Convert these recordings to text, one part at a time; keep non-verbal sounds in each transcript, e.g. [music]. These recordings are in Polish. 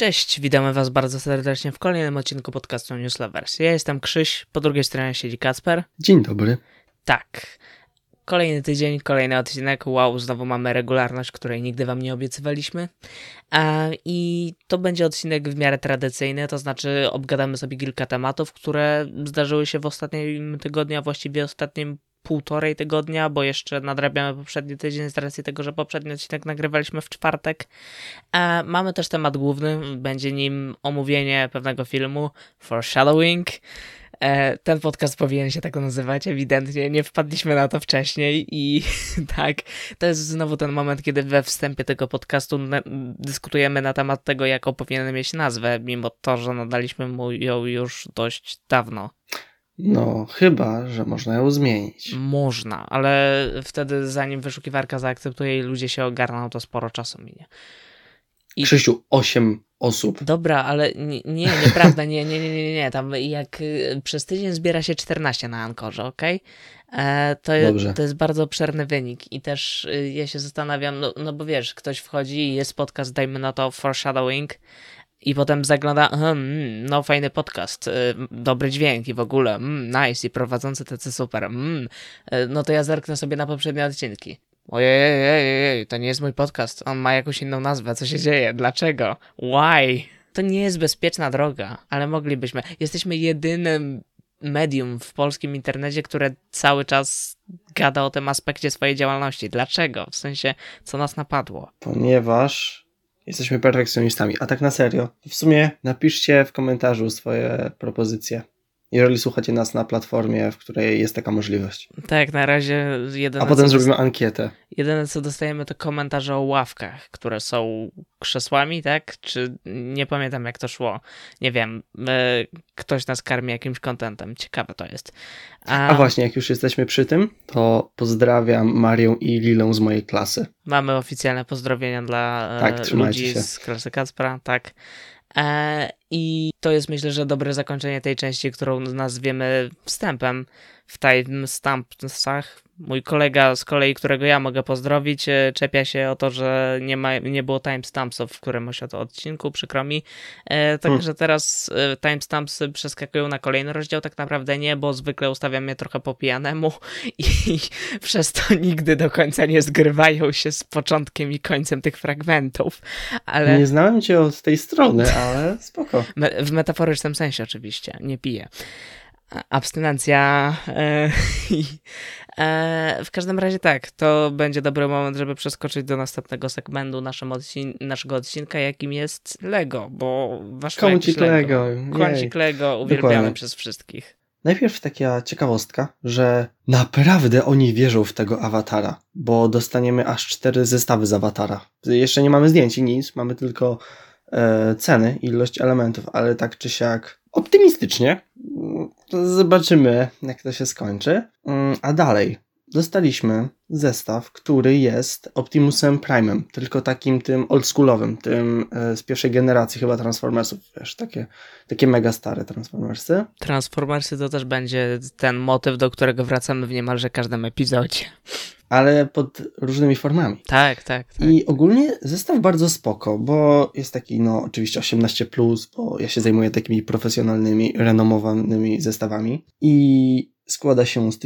Cześć, witamy Was bardzo serdecznie w kolejnym odcinku podcastu Newslovers. Ja jestem Krzyś, po drugiej stronie siedzi Kacper. Dzień dobry. Tak, kolejny tydzień, kolejny odcinek. Wow, znowu mamy regularność, której nigdy Wam nie obiecywaliśmy. I to będzie odcinek w miarę tradycyjny, to znaczy obgadamy sobie kilka tematów, które zdarzyły się w ostatnim tygodniu, a właściwie ostatnim półtorej tygodnia, bo jeszcze nadrabiamy poprzedni tydzień z racji tego, że poprzedni odcinek nagrywaliśmy w czwartek. E, mamy też temat główny, będzie nim omówienie pewnego filmu Foreshadowing. E, ten podcast powinien się tak nazywać, ewidentnie. Nie wpadliśmy na to wcześniej i [laughs] tak, to jest znowu ten moment, kiedy we wstępie tego podcastu na dyskutujemy na temat tego, jaką powinien mieć nazwę, mimo to, że nadaliśmy mu ją już dość dawno. No, chyba, że można ją zmienić. Można, ale wtedy zanim wyszukiwarka zaakceptuje i ludzie się ogarną, to sporo czasu minie. I... Krzysiu, 8 osób. Dobra, ale nie, nie nieprawda, nie, nie, nie, nie, nie. Tam jak y, przez tydzień zbiera się 14 na Ankorze, ok? E, to, Dobrze. to jest bardzo obszerny wynik i też y, ja się zastanawiam, no, no bo wiesz, ktoś wchodzi i jest podcast, dajmy na to foreshadowing i potem zagląda, hmm, no fajny podcast, y, dobry dźwięk i w ogóle, mm, nice i prowadzący tacy super, mm, no to ja zerknę sobie na poprzednie odcinki. Ojej, ojej, to nie jest mój podcast, on ma jakąś inną nazwę, co się dzieje, dlaczego, why? To nie jest bezpieczna droga, ale moglibyśmy. Jesteśmy jedynym medium w polskim internecie, które cały czas gada o tym aspekcie swojej działalności. Dlaczego? W sensie, co nas napadło? Ponieważ Jesteśmy perfekcjonistami. A tak na serio, w sumie napiszcie w komentarzu swoje propozycje jeżeli słuchacie nas na platformie, w której jest taka możliwość. Tak, na razie jedyne. A potem zrobimy ankietę. Jedyne co dostajemy to komentarze o ławkach, które są krzesłami, tak? Czy nie pamiętam jak to szło. Nie wiem. E, ktoś nas karmi jakimś kontentem. Ciekawe to jest. A... A właśnie, jak już jesteśmy przy tym, to pozdrawiam Marię i Lilę z mojej klasy. Mamy oficjalne pozdrowienia dla e, tak, ludzi się. z klasy Kacpra, tak. E, I to jest myślę, że dobre zakończenie tej części, którą nazwiemy wstępem w timestampsach. Mój kolega z kolei, którego ja mogę pozdrowić, e, czepia się o to, że nie, ma, nie było timestampsów w którymś to odcinku, przykro mi. E, Także hmm. teraz e, timestampsy przeskakują na kolejny rozdział, tak naprawdę nie, bo zwykle ustawiam je trochę po pijanemu i, i [laughs] przez to nigdy do końca nie zgrywają się z początkiem i końcem tych fragmentów. Ale... Nie znałem cię od tej strony, ale spoko. [laughs] Me w metaforycznym sensie oczywiście, nie piję abstynencja. E, [laughs] e, w każdym razie tak, to będzie dobry moment, żeby przeskoczyć do następnego segmentu odcin naszego odcinka, jakim jest Lego, bo wasz Kącik Lego. Lego. Kącik Lego uwielbiamy Dokładnie. przez wszystkich. Najpierw taka ciekawostka, że naprawdę oni wierzą w tego awatara, bo dostaniemy aż cztery zestawy z awatara. Jeszcze nie mamy zdjęć i nic, mamy tylko ceny, ilość elementów, ale tak czy siak optymistycznie Zobaczymy, jak to się skończy. Mm, a dalej, dostaliśmy zestaw, który jest Optimusem Prime'em, tylko takim tym oldschoolowym, tym e, z pierwszej generacji chyba Transformersów, wiesz, takie, takie mega stare Transformersy. Transformersy to też będzie ten motyw, do którego wracamy w niemalże każdym epizodzie ale pod różnymi formami. Tak, tak, tak. I ogólnie zestaw bardzo spoko, bo jest taki, no oczywiście 18, bo ja się zajmuję takimi profesjonalnymi, renomowanymi zestawami. I składa się z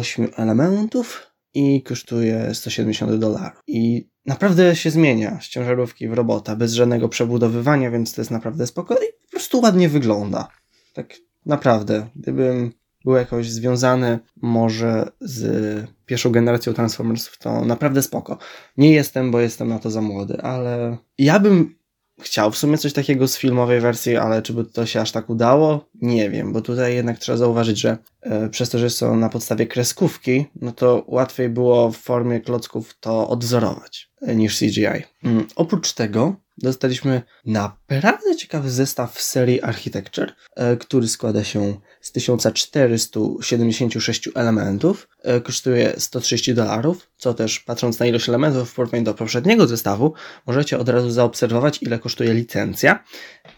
1508 elementów i kosztuje 170 dolarów. I naprawdę się zmienia z ciężarówki w robota, bez żadnego przebudowywania, więc to jest naprawdę spoko i po prostu ładnie wygląda. Tak naprawdę, gdybym był jakoś związany może z pierwszą generacją Transformersów, to naprawdę spoko. Nie jestem, bo jestem na to za młody, ale ja bym chciał w sumie coś takiego z filmowej wersji, ale czy by to się aż tak udało? Nie wiem, bo tutaj jednak trzeba zauważyć, że e, przez to, że są na podstawie kreskówki, no to łatwiej było w formie klocków to odwzorować e, niż CGI. Mm, oprócz tego dostaliśmy naprawdę ciekawy zestaw serii Architecture, e, który składa się z 1476 elementów. E, kosztuje 130 dolarów, co też patrząc na ilość elementów w porównaniu do poprzedniego zestawu, możecie od razu zaobserwować, ile kosztuje licencja.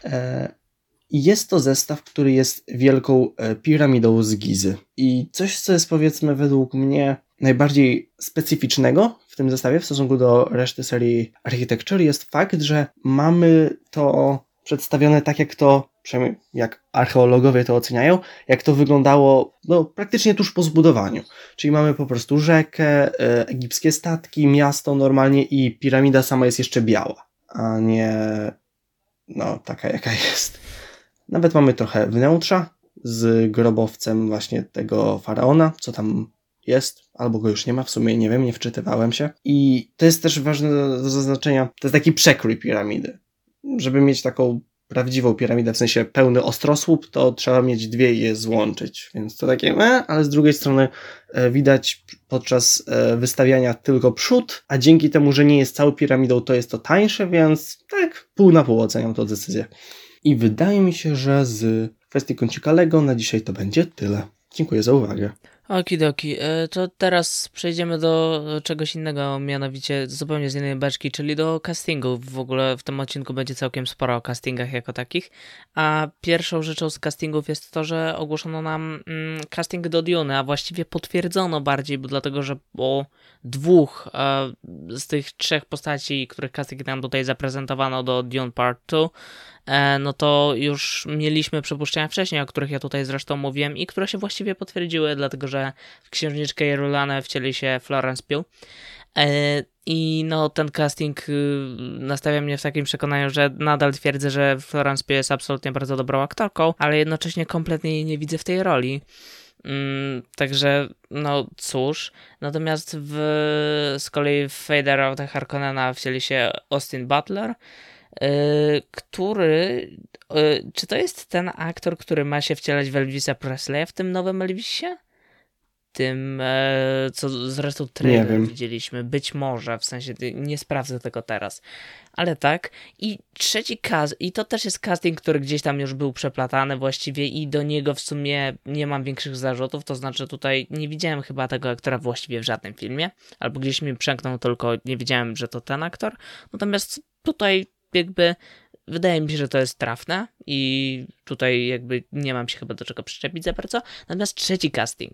E, jest to zestaw, który jest wielką piramidą z Gizy. I coś, co jest powiedzmy według mnie najbardziej specyficznego tym zestawie w stosunku do reszty serii Architecture jest fakt, że mamy to przedstawione tak, jak to, przynajmniej jak archeologowie to oceniają, jak to wyglądało no, praktycznie tuż po zbudowaniu. Czyli mamy po prostu rzekę, e, egipskie statki, miasto normalnie i piramida sama jest jeszcze biała, a nie no taka jaka jest. Nawet mamy trochę wnętrza z grobowcem właśnie tego faraona, co tam jest, albo go już nie ma, w sumie nie wiem, nie wczytywałem się. I to jest też ważne do zaznaczenia, to jest taki przekrój piramidy. Żeby mieć taką prawdziwą piramidę, w sensie pełny ostrosłup, to trzeba mieć dwie i je złączyć. Więc to takie, e, ale z drugiej strony e, widać podczas e, wystawiania tylko przód, a dzięki temu, że nie jest całą piramidą, to jest to tańsze, więc tak, pół na pół oceniam tę decyzję. I wydaje mi się, że z kwestii kącika Lego na dzisiaj to będzie tyle. Dziękuję za uwagę. Okidoki, e, to teraz przejdziemy do czegoś innego, mianowicie zupełnie z innej beczki, czyli do castingu. W ogóle w tym odcinku będzie całkiem sporo o castingach jako takich. A pierwszą rzeczą z castingów jest to, że ogłoszono nam mm, casting do Dune, a właściwie potwierdzono bardziej, bo dlatego, że o dwóch e, z tych trzech postaci, których casting nam tutaj zaprezentowano do Dune Part 2, E, no to już mieliśmy przypuszczenia wcześniej, o których ja tutaj zresztą mówiłem i które się właściwie potwierdziły, dlatego że w księżniczkę Jerulanę wcieli się Florence Pugh. E, I no, ten casting y, nastawia mnie w takim przekonaniu, że nadal twierdzę, że Florence Pugh jest absolutnie bardzo dobrą aktorką, ale jednocześnie kompletnie jej nie widzę w tej roli. Mm, także, no cóż. Natomiast w, z kolei w Fader of the Harkonnena wcieli się Austin Butler. Y, który. Y, czy to jest ten aktor, który ma się wcielać w Elvisa Presleya w tym nowym Elvisie? Tym, e, co zresztą trailer widzieliśmy. Być może, w sensie nie sprawdzę tego teraz. Ale tak. I trzeci cast, i to też jest casting, który gdzieś tam już był przeplatany właściwie i do niego w sumie nie mam większych zarzutów, to znaczy tutaj nie widziałem chyba tego aktora właściwie w żadnym filmie, albo gdzieś mi przemknął, tylko nie wiedziałem, że to ten aktor. Natomiast tutaj jakby wydaje mi się, że to jest trafne i tutaj jakby nie mam się chyba do czego przyczepić za bardzo. Natomiast trzeci casting,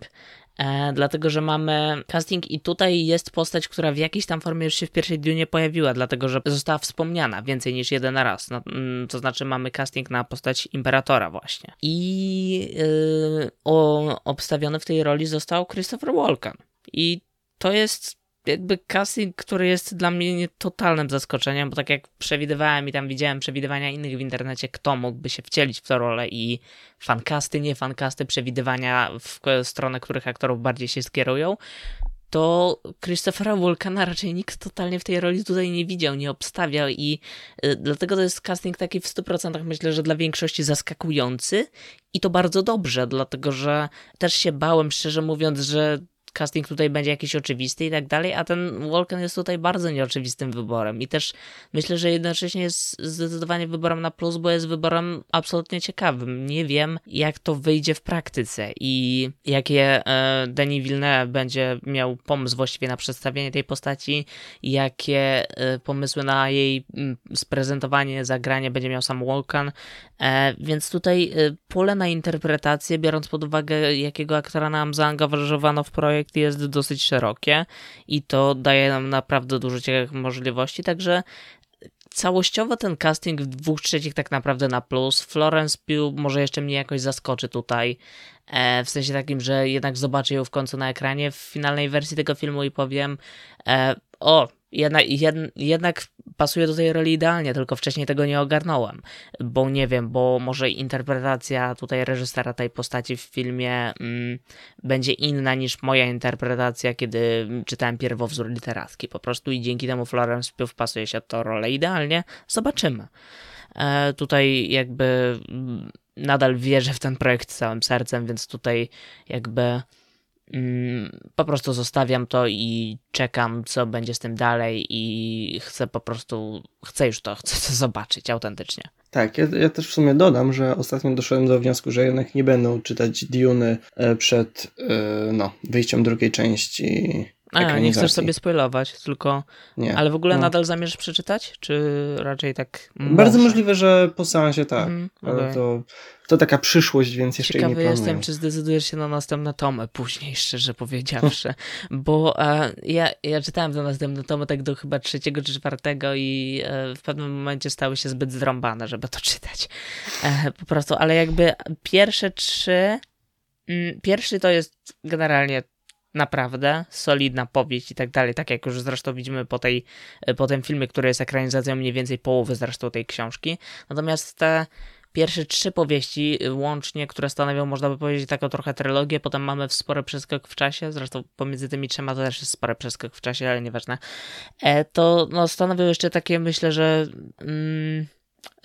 e, dlatego że mamy casting i tutaj jest postać, która w jakiejś tam formie już się w pierwszej Dune pojawiła, dlatego że została wspomniana więcej niż jeden raz. No, mm, to znaczy mamy casting na postać Imperatora właśnie. I yy, o, obstawiony w tej roli został Christopher Walken. I to jest jakby casting, który jest dla mnie totalnym zaskoczeniem, bo tak jak przewidywałem i tam widziałem przewidywania innych w internecie, kto mógłby się wcielić w tę rolę i fankasty, nie fankasty, przewidywania w stronę których aktorów bardziej się skierują, to Christophera Vulcana raczej nikt totalnie w tej roli tutaj nie widział, nie obstawiał i y, dlatego to jest casting taki w 100% myślę, że dla większości zaskakujący i to bardzo dobrze, dlatego że też się bałem, szczerze mówiąc, że casting tutaj będzie jakiś oczywisty i tak dalej, a ten Walken jest tutaj bardzo nieoczywistym wyborem i też myślę, że jednocześnie jest zdecydowanie wyborem na plus, bo jest wyborem absolutnie ciekawym. Nie wiem, jak to wyjdzie w praktyce i jakie e, Denis Villeneuve będzie miał pomysł właściwie na przedstawienie tej postaci, jakie e, pomysły na jej m, sprezentowanie, zagranie będzie miał sam Walken, e, więc tutaj e, pole na interpretację, biorąc pod uwagę, jakiego aktora nam zaangażowano w projekt, projekt jest dosyć szerokie i to daje nam naprawdę dużo ciekawych możliwości, także całościowo ten casting w dwóch trzecich tak naprawdę na plus. Florence Pugh może jeszcze mnie jakoś zaskoczy tutaj, e, w sensie takim, że jednak zobaczę ją w końcu na ekranie w finalnej wersji tego filmu i powiem e, o, jednak, jed, jednak pasuje do tej roli idealnie, tylko wcześniej tego nie ogarnąłem, bo nie wiem, bo może interpretacja tutaj reżysera tej postaci w filmie mm, będzie inna niż moja interpretacja, kiedy czytałem pierwowzór literacki po prostu i dzięki temu Florence Pugh pasuje się to rolę idealnie. Zobaczymy. E, tutaj jakby mm, nadal wierzę w ten projekt całym sercem, więc tutaj jakby po prostu zostawiam to i czekam, co będzie z tym dalej i chcę po prostu, chcę już to, [laughs] chcę to zobaczyć autentycznie. Tak, ja, ja też w sumie dodam, że ostatnio doszedłem do wniosku, że jednak nie będą czytać Dune przed e, no, wyjściem drugiej części A, nie chcesz sobie spoilować, tylko... Nie. Ale w ogóle No. nadal zamierzasz przeczytać? Czy raczej tak Bardzo może? możliwe, że po seansie tak. Mhm, Ale okej. to, to taka przyszłość, więc jeszcze nie planuję. jestem, czy zdecydujesz się na następne tomy później, szczerze powiedziawszy. [laughs] Bo e, ja, ja czytałem te następne tomy tak do chyba trzeciego czy czwartego i e, w pewnym momencie stały się zbyt zrąbane, żeby to czytać. E, po prostu, ale jakby pierwsze trzy... Mm, pierwszy to jest generalnie naprawdę solidna powieść i tak dalej, tak jak już zresztą widzimy po, tej, po tym filmie, który jest ekranizacją mniej więcej połowy zresztą tej książki. Natomiast te pierwsze trzy powieści łącznie, które stanowią, można by powiedzieć, taką trochę trylogię, potem mamy spory przeskok w czasie, zresztą pomiędzy tymi trzema to też jest spory przeskok w czasie, ale nieważne, e, to no, stanowią jeszcze takie, myślę, że mm,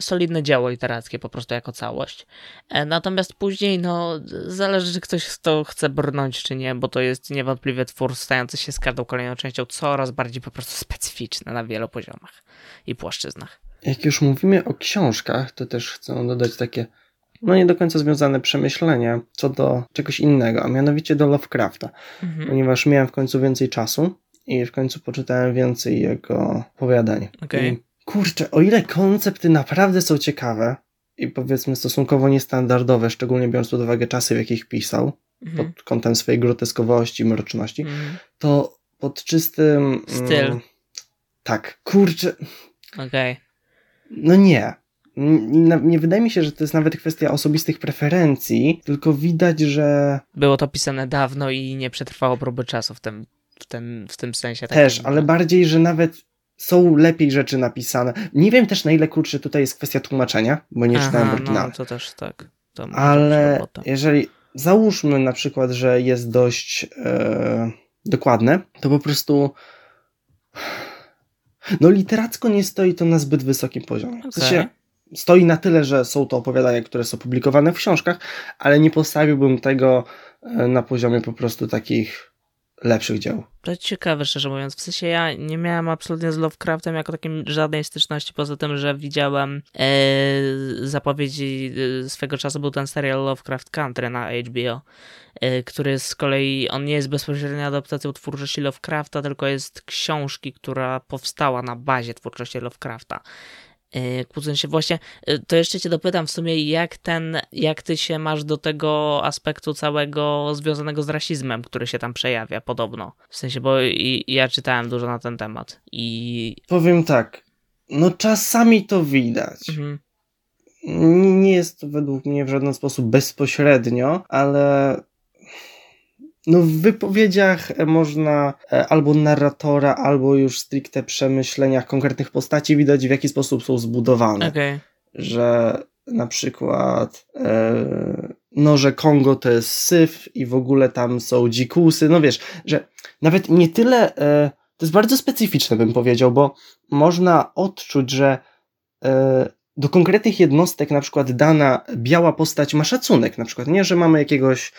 solidne dzieło literackie po prostu jako całość. E, Natomiast później, no, zależy, czy ktoś to chce brnąć, czy nie, bo to jest niewątpliwie twór stający się z każdą kolejną częścią coraz bardziej po prostu specyficzny na wielu poziomach i płaszczyznach. Jak już mówimy o książkach, to też chcę dodać takie, no nie do końca związane przemyślenia co do czegoś innego, a mianowicie do Lovecrafta, Mhm. ponieważ miałem w końcu więcej czasu i w końcu poczytałem więcej jego opowiadań. I kurczę, o ile koncepty naprawdę są ciekawe i powiedzmy stosunkowo niestandardowe, szczególnie biorąc pod uwagę czasy, w jakich pisał, Mhm. pod kątem swojej groteskowości, mroczności, Mhm. to pod czystym... Styl. Mm, tak, kurczę, Okej. no nie. Nie, wydaje mi się, że to jest nawet kwestia osobistych preferencji, tylko widać, że Było to pisane dawno i nie przetrwało próby czasu w tym, w tym, w tym sensie. też, takim, ale że- bardziej, że nawet są lepiej rzeczy napisane. Nie wiem też na ile kurczę tutaj jest kwestia tłumaczenia, bo nie czytałem Aha, oryginału. No, to też tak. To ale jeżeli załóżmy na przykład, że jest dość e, dokładne, to po prostu no literacko nie stoi to na zbyt wysokim poziomie. W sensie stoi na tyle, że są to opowiadania, które są publikowane w książkach, ale nie postawiłbym tego e, na poziomie po prostu takich lepszych dzieł. To ciekawe, szczerze mówiąc. W sensie ja nie miałem absolutnie z Lovecraftem jako takim żadnej styczności, poza tym, że widziałem e, zapowiedzi e, swego czasu, był ten serial Lovecraft Country na HBO, e, który z kolei, on nie jest bezpośrednio adaptacją twórczości Lovecrafta, tylko jest książki, która powstała na bazie twórczości Lovecrafta. E, Kłócąc się właśnie, e, to jeszcze cię dopytam w sumie, jak ten, jak ty się masz do tego aspektu całego związanego z rasizmem, który się tam przejawia podobno. W sensie, bo i, ja czytałem dużo na ten temat i... Powiem tak, no czasami to widać. Mhm. Nie jest to według mnie w żaden sposób bezpośrednio, ale no w wypowiedziach e, można e, albo narratora, albo już stricte przemyśleniach konkretnych postaci widać w jaki sposób są zbudowane. Okej. Że na przykład e, no, że Kongo to jest syf i w ogóle tam są dzikusy, no wiesz, że nawet nie tyle, e, to jest bardzo specyficzne bym powiedział, bo można odczuć, że e, do konkretnych jednostek na przykład dana biała postać ma szacunek, na przykład nie, że mamy jakiegoś,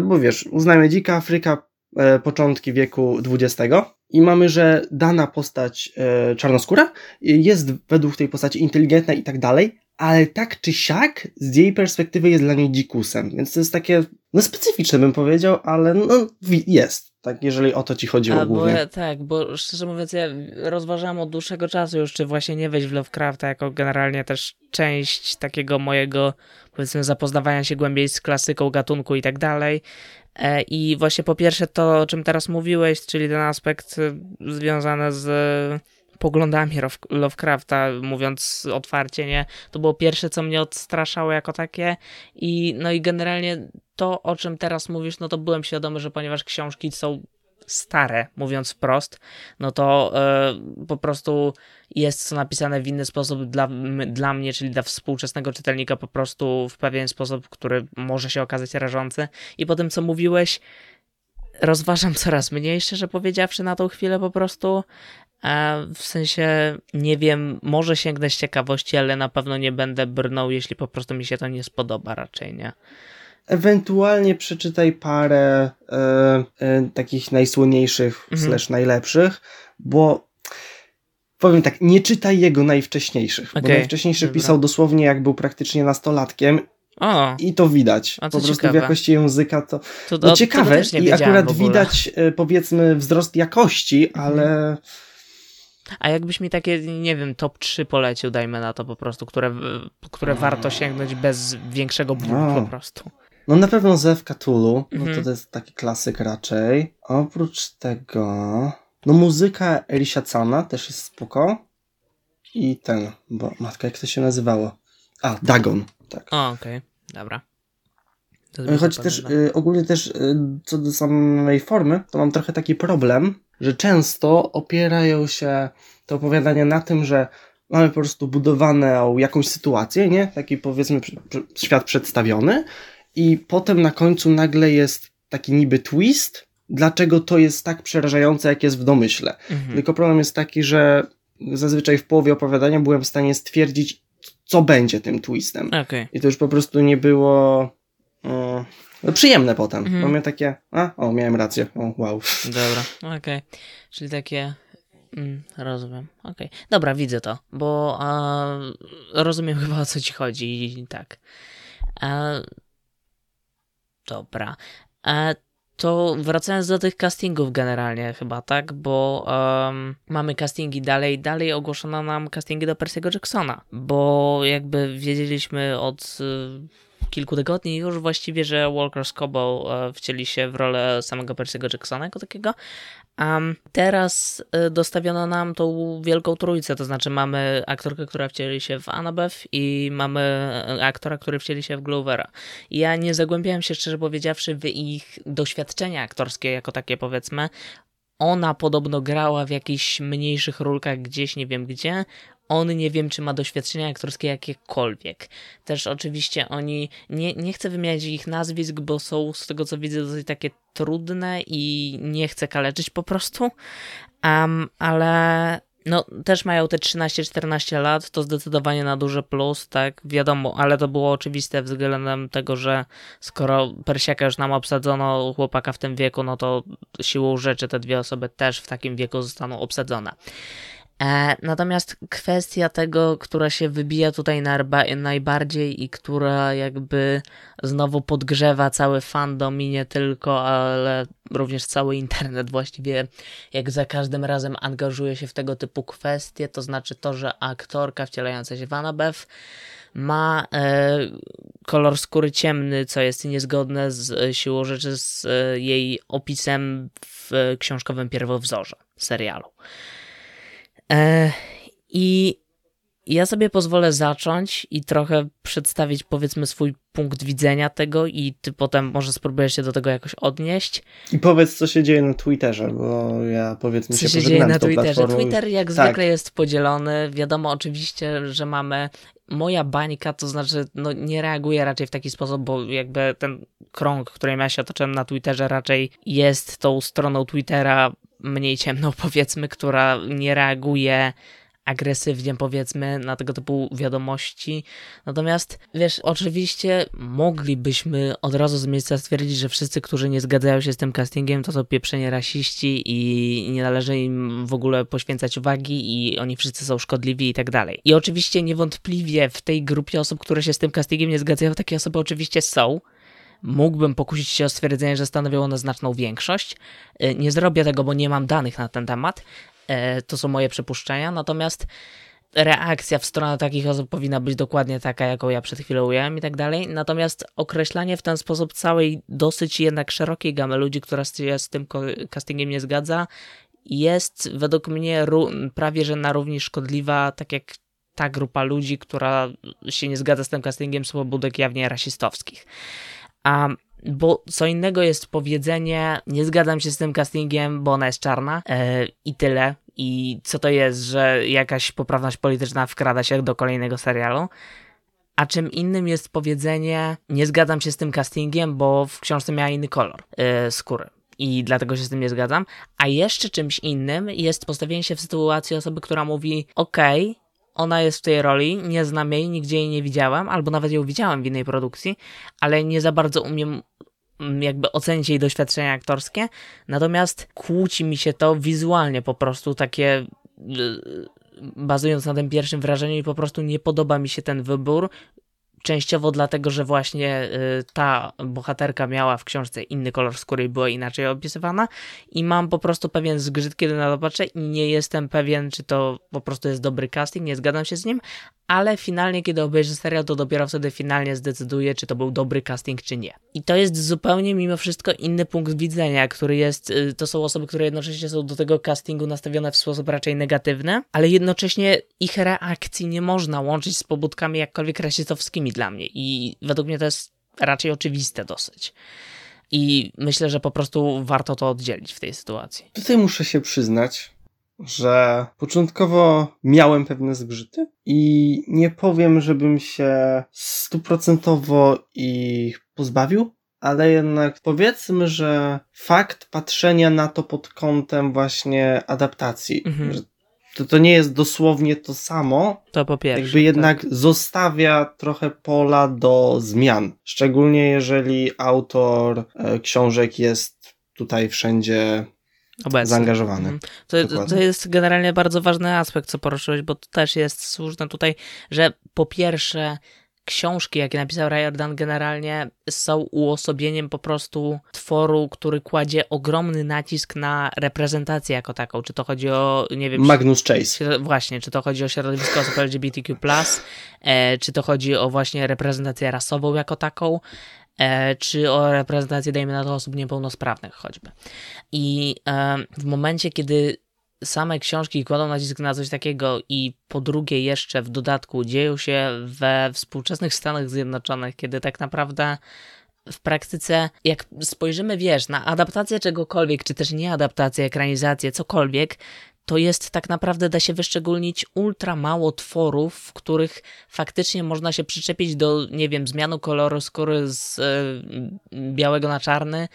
bo wiesz, uznajmy Dzika Afryka, e, początki wieku XX i mamy, że dana postać e, czarnoskóra jest według tej postaci inteligentna i tak dalej, ale tak czy siak z jej perspektywy jest dla niej dzikusem, więc to jest takie, no specyficzne bym powiedział, ale no jest, tak, jeżeli o to ci chodziło A, bo głównie. ja, tak, bo szczerze mówiąc, ja rozważałem od dłuższego czasu już, czy właśnie nie wejść w Lovecrafta jako generalnie też część takiego mojego, powiedzmy, zapoznawania się głębiej z klasyką gatunku i tak dalej. E, I właśnie po pierwsze to, o czym teraz mówiłeś, czyli ten aspekt y, związany z poglądami Lovecrafta, mówiąc otwarcie, nie, to było pierwsze, co mnie odstraszało jako takie i no i generalnie to, o czym teraz mówisz, no to byłem świadomy, że ponieważ książki są stare, mówiąc wprost, no to e, po prostu jest to napisane w inny sposób dla, dla mnie, czyli dla współczesnego czytelnika, po prostu w pewien sposób, który może się okazać rażący. I po tym, co mówiłeś, rozważam coraz mniej, szczerze powiedziawszy, na tą chwilę po prostu. W sensie, nie wiem, może sięgnę z ciekawości, ale na pewno nie będę brnął, jeśli po prostu mi się to nie spodoba raczej, nie? Ewentualnie przeczytaj parę e, e, takich najsłynniejszych Mhm. slash najlepszych, bo powiem tak, nie czytaj jego najwcześniejszych, bo Okej, najwcześniejszy dobra. pisał dosłownie jak był praktycznie nastolatkiem O, I to widać. A po to prostu ciekawe. w jakości języka to. to, No o, ciekawe tego też nie i akurat widać e, powiedzmy wzrost jakości, ale A jakbyś mi takie, nie wiem, top 3 polecił, dajmy na to po prostu, które, które warto sięgnąć bez większego bólu O. po prostu. no na pewno Zew Cthulhu, no Mhm. to, to jest taki klasyk raczej. Oprócz tego, no muzyka Elisia Cana też jest spoko. I ten, bo matka, jak to się nazywało? A, Dagon, tak. O, okej, dobra. E, Choć też y, ogólnie też y, co do samej formy, to mam trochę taki problem, że często opierają się te opowiadania na tym, że mamy po prostu budowaną jakąś sytuację, nie? Taki powiedzmy przy- przy- świat przedstawiony i potem na końcu nagle jest taki niby twist, dlaczego to jest tak przerażające, jak jest w domyśle. Mhm. Tylko problem jest taki, że zazwyczaj w połowie opowiadania byłem w stanie stwierdzić, co będzie tym twistem. Okej. I to już po prostu nie było przyjemne potem. Mhm. Bo miałem takie, a, o, miałem rację, o, wow. Dobra, okej. Czyli takie. Mm, rozumiem. Okej. Dobra, widzę to, bo a, rozumiem chyba o co ci chodzi. i Tak. A, dobra. A, to wracając do tych castingów generalnie chyba, tak? Bo em, mamy castingi dalej, dalej ogłoszono nam castingi do Percy'ego Jacksona, bo jakby wiedzieliśmy od kilku tygodni już właściwie, że Walker Scobo e, wcieli się w rolę samego Percy'ego Jacksona jako takiego. Um, teraz y, dostawiono nam tą wielką trójcę, to znaczy mamy aktorkę, która wcieli się w Annabeth i mamy y, aktora, który wcieli się w Glovera. Ja nie zagłębiałem się, szczerze powiedziawszy, w ich doświadczenia aktorskie jako takie, powiedzmy. Ona podobno grała w jakichś mniejszych rólkach gdzieś, nie wiem gdzie. On nie wiem, czy ma doświadczenia aktorskie jakiekolwiek. Też oczywiście oni, nie, nie chcę wymieniać ich nazwisk, bo są z tego co widzę dosyć takie trudne i nie chcę kaleczyć po prostu. Um, ale no też mają te 13-14 lat, to zdecydowanie na duży plus, tak, wiadomo, ale to było oczywiste względem tego, że skoro Persiaka już nam obsadzono chłopaka w tym wieku, no to siłą rzeczy te dwie osoby też w takim wieku zostaną obsadzone. E, natomiast kwestia tego, która się wybija tutaj najbardziej i która jakby znowu podgrzewa cały fandom i nie tylko, ale również cały internet właściwie jak za każdym razem angażuje się w tego typu kwestie, to znaczy to, że aktorka wcielająca się w Annabeth ma e, kolor skóry ciemny, co jest niezgodne z siłą rzeczy z e, jej opisem w e, książkowym pierwowzorze serialu. E, I ja sobie pozwolę zacząć i trochę przedstawić, powiedzmy, swój punkt widzenia tego, i ty potem może spróbujesz się do tego jakoś odnieść. I powiedz, co się dzieje na Twitterze, bo ja powiedzmy Co się, się dzieje na Twitterze? platformą. Twitter jak Tak. zwykle jest podzielony. Wiadomo oczywiście, że mamy. Moja bańka, to znaczy, no nie reaguje raczej w taki sposób, bo jakby ten krąg, którym ja się otoczyłem na Twitterze, raczej jest tą stroną Twittera mniej ciemną, [laughs] powiedzmy, która nie reaguje agresywnie, powiedzmy, na tego typu wiadomości. Natomiast, wiesz, oczywiście moglibyśmy od razu z miejsca stwierdzić, że wszyscy, którzy nie zgadzają się z tym castingiem, to są pieprzenie rasiści i nie należy im w ogóle poświęcać uwagi i oni wszyscy są szkodliwi i tak dalej. I oczywiście niewątpliwie w tej grupie osób, które się z tym castingiem nie zgadzają, takie osoby oczywiście są. Mógłbym pokusić się o stwierdzenie, że stanowią one znaczną większość. Y, Nie zrobię tego, bo nie mam danych na ten temat. E, To są moje przypuszczenia. Natomiast reakcja w stronę takich osób powinna być dokładnie taka, jaką ja przed chwilą ująłem i tak dalej. Natomiast określanie w ten sposób całej dosyć jednak szerokiej gamy ludzi, która się z tym castingiem nie zgadza, jest według mnie prawie że na równi szkodliwa, tak jak ta grupa ludzi, która się nie zgadza z tym castingiem z pobudek jawnie rasistowskich. A bo co innego jest powiedzenie, nie zgadzam się z tym castingiem, bo ona jest czarna e, i tyle. I co to jest, że jakaś poprawność polityczna wkrada się do kolejnego serialu. A czym innym jest powiedzenie, nie zgadzam się z tym castingiem, bo w książce miała inny kolor e, skóry. I dlatego się z tym nie zgadzam. A jeszcze czymś innym jest postawienie się w sytuacji osoby, która mówi: Okej, ona jest w tej roli, nie znam jej, nigdzie jej nie widziałam, albo nawet ją widziałam w innej produkcji, ale nie za bardzo umiem mm, jakby ocenić jej doświadczenia aktorskie. Natomiast kłóci mi się to wizualnie po prostu takie yy, bazując na tym pierwszym wrażeniu i po prostu nie podoba mi się ten wybór. Częściowo dlatego, że właśnie y, ta bohaterka miała w książce inny kolor skóry i była inaczej opisywana i mam po prostu pewien zgrzyt, kiedy na to patrzę i nie jestem pewien, czy to po prostu jest dobry casting, nie zgadzam się z nim, ale finalnie, kiedy obejrzę serial, to dopiero wtedy finalnie zdecyduję, czy to był dobry casting, czy nie. I to jest zupełnie mimo wszystko inny punkt widzenia, który jest, y, to są osoby, które jednocześnie są do tego castingu nastawione w sposób raczej negatywny, ale jednocześnie ich reakcji nie można łączyć z pobudkami jakkolwiek rasistowskimi dla mnie i według mnie to jest raczej oczywiste dosyć. I myślę, że po prostu warto to oddzielić w tej sytuacji. Tutaj muszę się przyznać, że początkowo miałem pewne zgrzyty i nie powiem, żebym się stuprocentowo ich pozbawił, ale jednak powiedzmy, że fakt patrzenia na to pod kątem właśnie adaptacji, mhm. to, to nie jest dosłownie to samo. To po pierwsze. Jakby jednak tak. zostawia trochę pola do zmian. Szczególnie jeżeli autor e, książek jest tutaj wszędzie Obecny. zaangażowany. Mhm. To, to jest generalnie bardzo ważny aspekt, co poruszyłeś, bo to też jest słuszne tutaj, że po pierwsze książki, jakie napisał Riordan, generalnie są uosobieniem po prostu tworu, który kładzie ogromny nacisk na reprezentację jako taką. Czy to chodzi o, nie wiem... Magnus Chase. Właśnie, czy to chodzi o środowisko osób LGBTQ+, e, czy to chodzi o właśnie reprezentację rasową jako taką, czy o reprezentację, dajmy na to, osób niepełnosprawnych choćby. I e, w momencie, kiedy same książki kładą nacisk na coś takiego i po drugie jeszcze w dodatku dzieją się we współczesnych Stanach Zjednoczonych, kiedy tak naprawdę w praktyce, jak spojrzymy, wiesz, na adaptację czegokolwiek, czy też nie adaptację, ekranizację, cokolwiek, to jest tak naprawdę, da się wyszczególnić ultra mało tworów, w których faktycznie można się przyczepić do, nie wiem, zmianu koloru skóry z e, białego na czarny,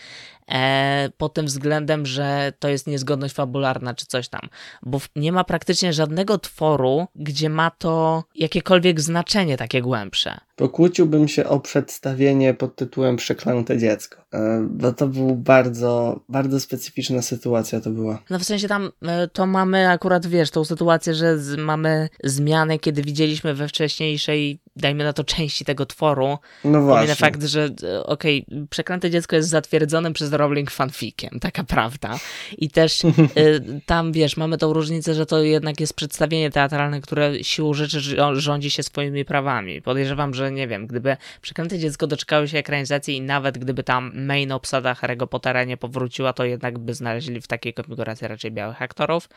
e, pod tym względem, że to jest niezgodność fabularna czy coś tam, bo nie ma praktycznie żadnego tworu, gdzie ma to jakiekolwiek znaczenie takie głębsze. Pokłóciłbym się o przedstawienie pod tytułem Przeklęte dziecko, e, bo to był bardzo, bardzo specyficzna sytuacja to była. No w sensie tam e, to mamy akurat, wiesz, tą sytuację, że z, mamy zmianę, kiedy widzieliśmy we wcześniejszej, dajmy na to, części tego tworu. No właśnie. fakt, że e, okej, okay, Przeklęte dziecko jest zatwierdzonym przez Rowling fanfikiem, taka prawda. I też y, [laughs] tam, wiesz, mamy tą różnicę, że to jednak jest przedstawienie teatralne, które siłą rzeczy rządzi się swoimi prawami. Podejrzewam, że nie wiem, gdyby Przeklęte Dziecko doczekały się ekranizacji i nawet gdyby tam main obsada Harry'ego Pottera nie powróciła, to jednak by znaleźli w takiej konfiguracji raczej białych aktorów.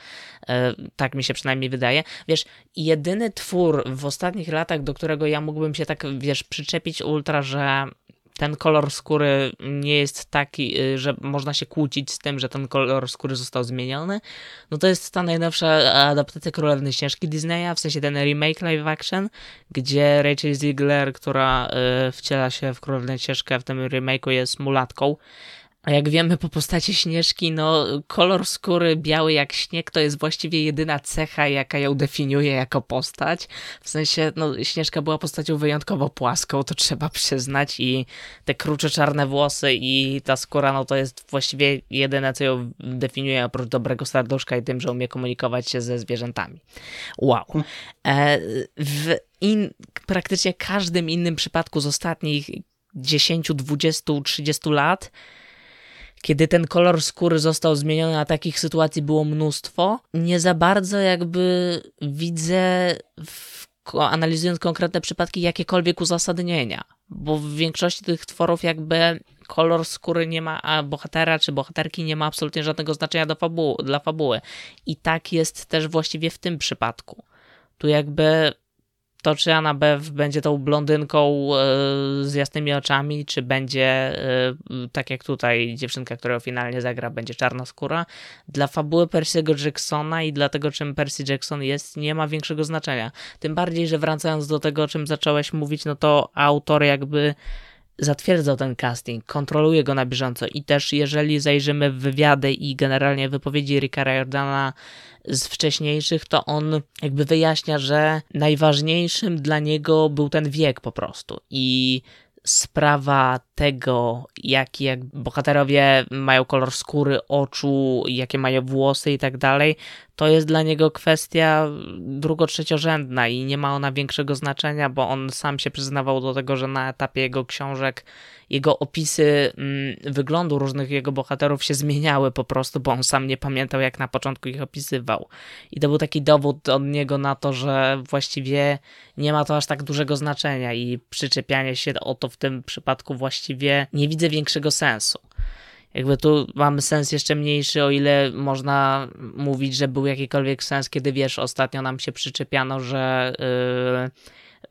Y, tak mi się przynajmniej wydaje. Wiesz, jedyny twór w ostatnich latach, do którego ja mógłbym się tak, wiesz, przyczepić ultra, że ten kolor skóry nie jest taki, y, że można się kłócić z tym, że ten kolor skóry został zmieniony, no to jest ta najnowsza adaptacja Królewnej Ścieżki Disneya, w sensie ten remake live action, gdzie Rachel Ziegler, która y, wciela się w Królewną Ścieżkę w tym remake'u jest mulatką, a jak wiemy po postaci Śnieżki, no kolor skóry biały jak śnieg to jest właściwie jedyna cecha, jaka ją definiuje jako postać. W sensie, no Śnieżka była postacią wyjątkowo płaską, to trzeba przyznać i te krucze czarne włosy i ta skóra, no to jest właściwie jedyne, co ją definiuje oprócz dobrego serduszka i tym, że umie komunikować się ze zwierzętami. Wow. E, w in, praktycznie każdym innym przypadku z ostatnich 10, 20, 30 lat kiedy ten kolor skóry został zmieniony, a takich sytuacji było mnóstwo, nie za bardzo jakby widzę, w, analizując konkretne przypadki, jakiekolwiek uzasadnienia. Bo w większości tych tworów jakby kolor skóry nie ma, a bohatera czy bohaterki nie ma absolutnie żadnego znaczenia do fabuły, dla fabuły. I tak jest też właściwie w tym przypadku. Tu jakby to czy Annabeth będzie tą blondynką e, z jasnymi oczami, czy będzie e, tak jak tutaj dziewczynka, która finalnie zagra, będzie czarnoskóra. Dla fabuły Percy'ego Jacksona i dla tego, czym Percy Jackson jest, nie ma większego znaczenia. Tym bardziej, że wracając do tego, o czym zacząłeś mówić, no to autor jakby zatwierdzał ten casting, kontroluje go na bieżąco i też jeżeli zajrzymy w wywiady i generalnie wypowiedzi Ricka Riordana z wcześniejszych, to on jakby wyjaśnia, że najważniejszym dla niego był ten wiek po prostu. I sprawa tego, jaki jak bohaterowie mają kolor skóry, oczu, jakie mają włosy i tak dalej, to jest dla niego kwestia drugo-trzeciorzędna i nie ma ona większego znaczenia, bo on sam się przyznawał do tego, że na etapie jego książek jego opisy mm, wyglądu różnych jego bohaterów się zmieniały po prostu, bo on sam nie pamiętał, jak na początku ich opisywał. I to był taki dowód od niego na to, że właściwie nie ma to aż tak dużego znaczenia i przyczepianie się o to w tym przypadku właściwie nie widzę większego sensu. Jakby tu mamy sens jeszcze mniejszy, o ile można mówić, że był jakikolwiek sens, kiedy wiesz, ostatnio nam się przyczepiano, że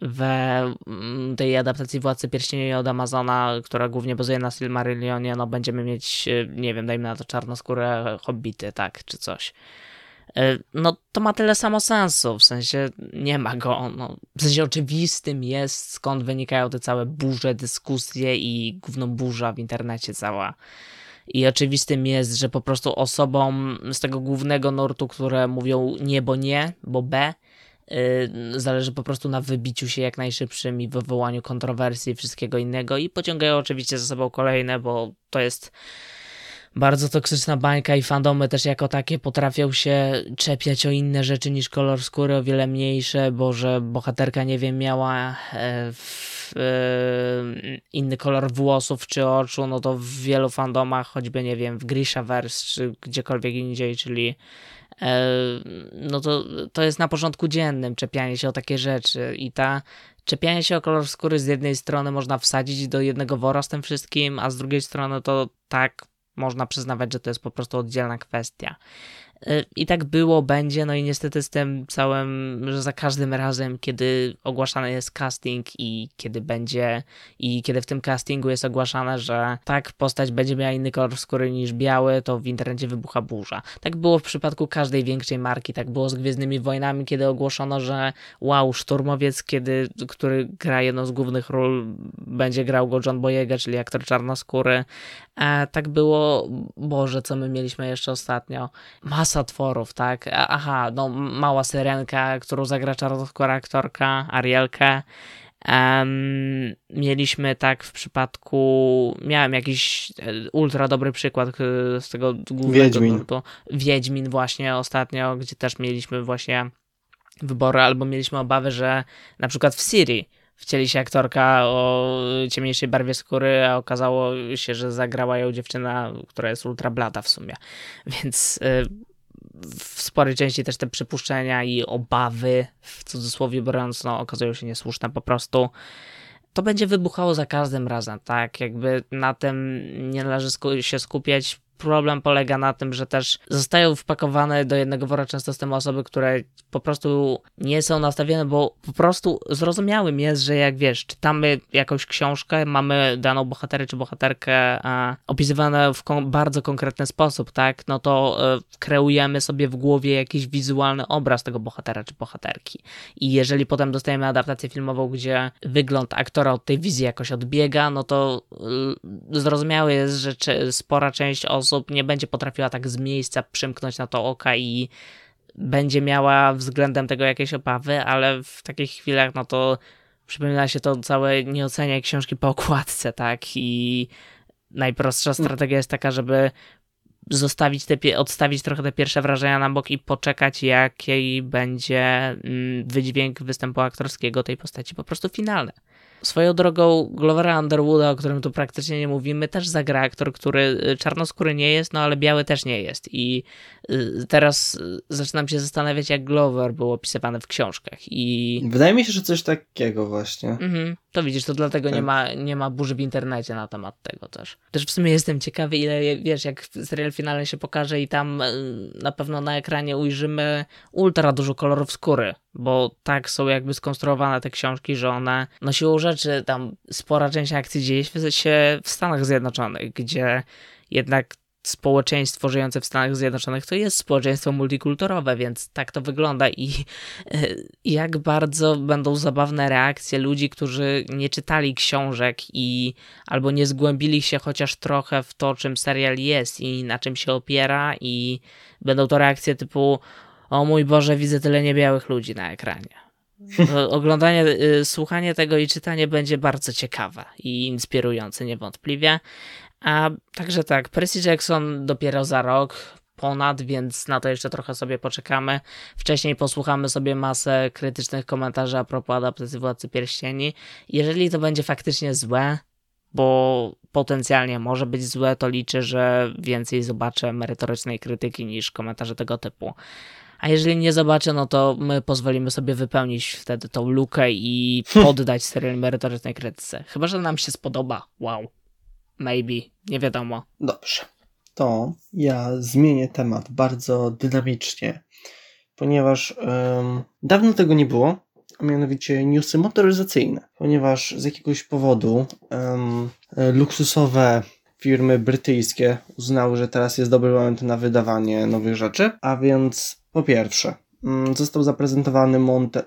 yy, we mm, tej adaptacji Władcy Pierścieni od Amazona, która głównie bazuje na Silmarillionie, no będziemy mieć, yy, nie wiem, dajmy na to czarnoskórę hobbity, tak, czy coś. Yy, no to ma tyle samo sensu, w sensie nie ma go, no, w sensie oczywistym jest, skąd wynikają te całe burze, dyskusje i gówno burza w internecie cała. I oczywistym jest, że po prostu osobom z tego głównego nurtu, które mówią nie, bo nie, bo B, yy, zależy po prostu na wybiciu się jak najszybszym i wywołaniu kontrowersji i wszystkiego innego. I pociągają oczywiście za sobą kolejne, bo to jest bardzo toksyczna bańka i fandomy też jako takie potrafią się czepiać o inne rzeczy niż kolor skóry, o wiele mniejsze, bo że bohaterka, nie wiem, miała e, w, inny kolor włosów czy oczu, no to w wielu fandomach, choćby, nie wiem, w Grishaverse czy gdziekolwiek indziej, czyli e, no to, to jest na porządku dziennym czepianie się o takie rzeczy i ta czepianie się o kolor skóry z jednej strony można wsadzić do jednego wora z tym wszystkim, a z drugiej strony to tak można przyznawać, że to jest po prostu oddzielna kwestia. I tak było, będzie, no i niestety z tym całym, że za każdym razem, kiedy ogłaszany jest casting i kiedy będzie, i kiedy w tym castingu jest ogłaszane, że tak, postać będzie miała inny kolor skóry niż biały, to w internecie wybucha burza. Tak było w przypadku każdej większej marki, tak było z Gwiezdnymi Wojnami, kiedy ogłoszono, że wow, szturmowiec, kiedy, który gra jedną z głównych ról, będzie grał go John Boyega, czyli aktor czarnoskóry. A tak było, Boże, co my mieliśmy jeszcze ostatnio? masa tworów, tak? Aha, no mała syrenka, którą zagra czarnoskóra aktorka, Arielkę. Um, mieliśmy tak w przypadku, miałem jakiś e, ultra dobry przykład e, z tego głównego Wiedźmin. nurtu. Wiedźmin właśnie ostatnio, gdzie też mieliśmy właśnie wybory, albo mieliśmy obawy, że na przykład w Siri wcieli się aktorka o ciemniejszej barwie skóry, a okazało się, że zagrała ją dziewczyna, która jest ultra blada w sumie. Więc y, w sporej części też te przypuszczenia i obawy, w cudzysłowie biorąc, no, okazują się niesłuszne po prostu. To będzie wybuchało za każdym razem, tak? Jakby na tym nie należy się skupiać problem polega na tym, że też zostają wpakowane do jednego wora często z tym osoby, które po prostu nie są nastawione, bo po prostu zrozumiałym jest, że jak wiesz, czytamy jakąś książkę, mamy daną bohaterę czy bohaterkę e, opisywane w kon bardzo konkretny sposób, tak, no to e, kreujemy sobie w głowie jakiś wizualny obraz tego bohatera czy bohaterki. I jeżeli potem dostajemy adaptację filmową, gdzie wygląd aktora od tej wizji jakoś odbiega, no to zrozumiałe jest, że spora część osób osób nie będzie potrafiła tak z miejsca przymknąć na to oka i będzie miała względem tego jakieś obawy, ale w takich chwilach, no to przypomina się to całe nieocenianie książki po okładce, tak? I najprostsza mm. strategia jest taka, żeby zostawić te, odstawić trochę te pierwsze wrażenia na bok i poczekać, jaki będzie mm, wydźwięk występu aktorskiego tej postaci po prostu finalny. Swoją drogą Glovera Underwooda, o którym tu praktycznie nie mówimy, też zagra aktor, który y, czarnoskóry nie jest, no ale biały też nie jest. I y, teraz y, zaczynam się zastanawiać, jak Glover był opisywany w książkach. I... Wydaje mi się, że coś takiego właśnie. Mhm. To widzisz, to dlatego tak. nie, ma, nie ma burzy w internecie na temat tego też. Też w sumie jestem ciekawy, ile, wiesz, jak serial finalny się pokaże i tam na pewno na ekranie ujrzymy ultra dużo kolorów skóry, bo tak są jakby skonstruowane te książki, że one, no siłą rzeczy, tam spora część akcji dzieje się w Stanach Zjednoczonych, gdzie jednak społeczeństwo żyjące w Stanach Zjednoczonych to jest społeczeństwo multikulturowe, więc tak to wygląda i e, jak bardzo będą zabawne reakcje ludzi, którzy nie czytali książek i albo nie zgłębili się chociaż trochę w to, czym serial jest i na czym się opiera i będą to reakcje typu o mój Boże, widzę tyle niebiałych ludzi na ekranie. [laughs] Oglądanie, y, słuchanie tego i czytanie będzie bardzo ciekawe i inspirujące niewątpliwie. A także tak, Percy Jackson dopiero za rok. ponad, więc na to jeszcze trochę sobie poczekamy. Wcześniej posłuchamy sobie masę krytycznych komentarzy a propos adaptacji Władcy Pierścieni. Jeżeli to będzie faktycznie złe, bo potencjalnie może być złe, to liczę, że więcej zobaczę merytorycznej krytyki niż komentarze tego typu. A jeżeli nie zobaczę, no to my pozwolimy sobie wypełnić wtedy tą lukę i poddać serial merytorycznej krytyce. Chyba, że nam się spodoba. Wow. Maybe. Nie wiadomo. Dobrze. To ja zmienię temat bardzo dynamicznie, ponieważ um, dawno tego nie było, a mianowicie newsy motoryzacyjne, ponieważ z jakiegoś powodu um, luksusowe firmy brytyjskie uznały, że teraz jest dobry moment na wydawanie nowych rzeczy, a więc po pierwsze, mm, został zaprezentowany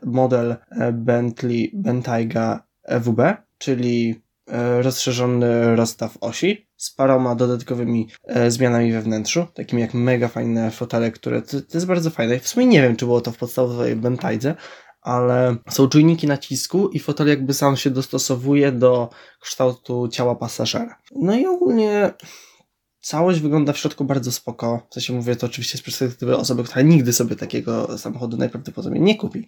model e, Bentley Bentayga EWB, czyli e, rozszerzony rozstaw osi z paroma dodatkowymi e, zmianami we wnętrzu, takimi jak mega fajne fotele, które to, to jest bardzo fajne. W sumie nie wiem, czy było to w podstawowej Bentaydze, ale są czujniki nacisku i fotel jakby sam się dostosowuje do kształtu ciała pasażera. No i ogólnie całość wygląda w środku bardzo spoko. W sensie mówię to oczywiście z perspektywy osoby, która nigdy sobie takiego samochodu najprawdopodobniej nie kupi.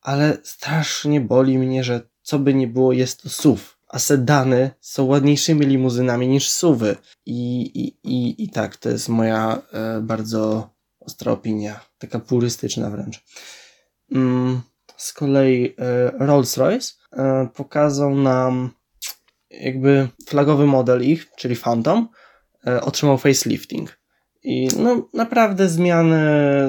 Ale strasznie boli mnie, że co by nie było, jest to SUV. A sedany są ładniejszymi limuzynami niż SUVy. I, i, i, i tak, to jest moja e, bardzo ostra opinia. Taka purystyczna wręcz. Mm, z kolei e, Rolls-Royce e, pokazał nam jakby flagowy model ich, czyli Phantom, otrzymał facelifting. I no naprawdę zmiany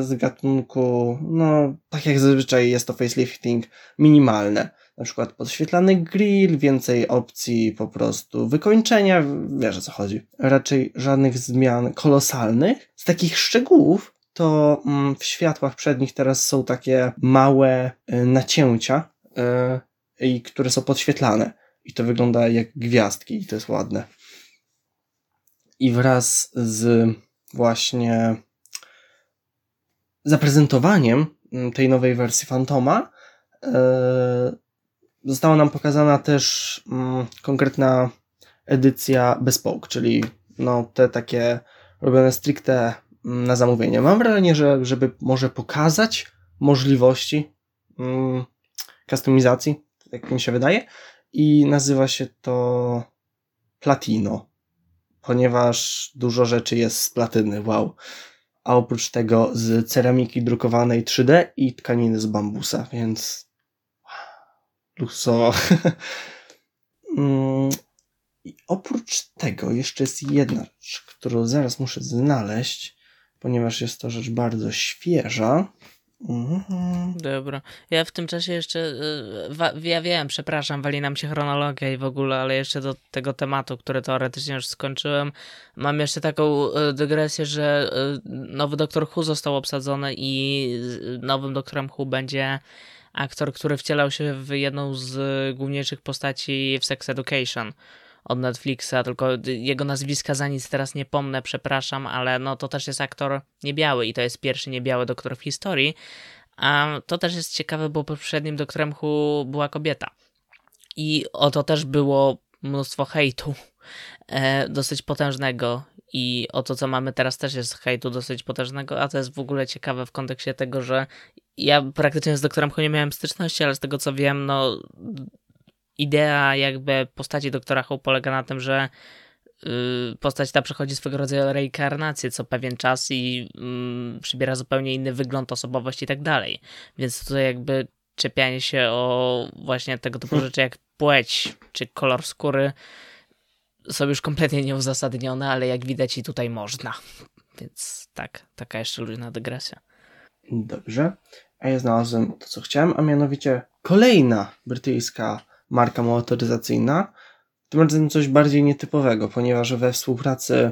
z gatunku, no tak jak zazwyczaj jest to facelifting minimalne. Na przykład podświetlany grill, więcej opcji po prostu wykończenia, wiesz o co chodzi. Raczej żadnych zmian kolosalnych. Z takich szczegółów to mm, w światłach przednich teraz są takie małe y, nacięcia, y, które są podświetlane. I to wygląda jak gwiazdki i to jest ładne. I wraz z właśnie zaprezentowaniem mm, tej nowej wersji Fantoma y, została nam pokazana też mm, konkretna edycja bespoke, czyli no te takie robione stricte na zamówienie. Mam wrażenie, że żeby może pokazać możliwości mm, kustomizacji, jak mi się wydaje, i nazywa się to Platino, ponieważ dużo rzeczy jest z platyny, wow. A oprócz tego z ceramiki drukowanej 3D i tkaniny z bambusa, więc luksusowo. [laughs] Mm, oprócz tego jeszcze jest jedna rzecz, którą zaraz muszę znaleźć ponieważ jest to rzecz bardzo świeża. Mhm. Dobra. Ja w tym czasie jeszcze, y, ja wiem, przepraszam, wali nam się chronologia i w ogóle, ale jeszcze do tego tematu, który teoretycznie już skończyłem, mam jeszcze taką y, dygresję, że y, nowy Doktor Who został obsadzony i nowym Doktorem Who będzie aktor, który wcielał się w jedną z główniejszych postaci w Sex Education od Netflixa, tylko jego nazwiska za nic teraz nie pomnę, przepraszam, ale no to też jest aktor niebiały i to jest pierwszy niebiały doktor w historii. A to też jest ciekawe, bo poprzednim doktorem Hu była kobieta. I o to też było mnóstwo hejtu, [laughs] e, dosyć potężnego. I o to, co mamy teraz, też jest hejtu dosyć potężnego, a to jest w ogóle ciekawe w kontekście tego, że ja praktycznie z doktorem Hu nie miałem styczności, ale z tego co wiem, no idea jakby postaci doktora Who polega na tym, że y, postać ta przechodzi swego rodzaju reinkarnację co pewien czas i mm, przybiera zupełnie inny wygląd, osobowość i tak dalej. Więc tutaj jakby czepianie się o właśnie tego typu rzeczy jak płeć czy kolor skóry są już kompletnie nieuzasadnione, ale jak widać i tutaj można. Więc tak, taka jeszcze luźna dygresja. Dobrze. A ja znalazłem to, co chciałem, a mianowicie kolejna brytyjska marka motoryzacyjna. Tym razem coś bardziej nietypowego, ponieważ we współpracy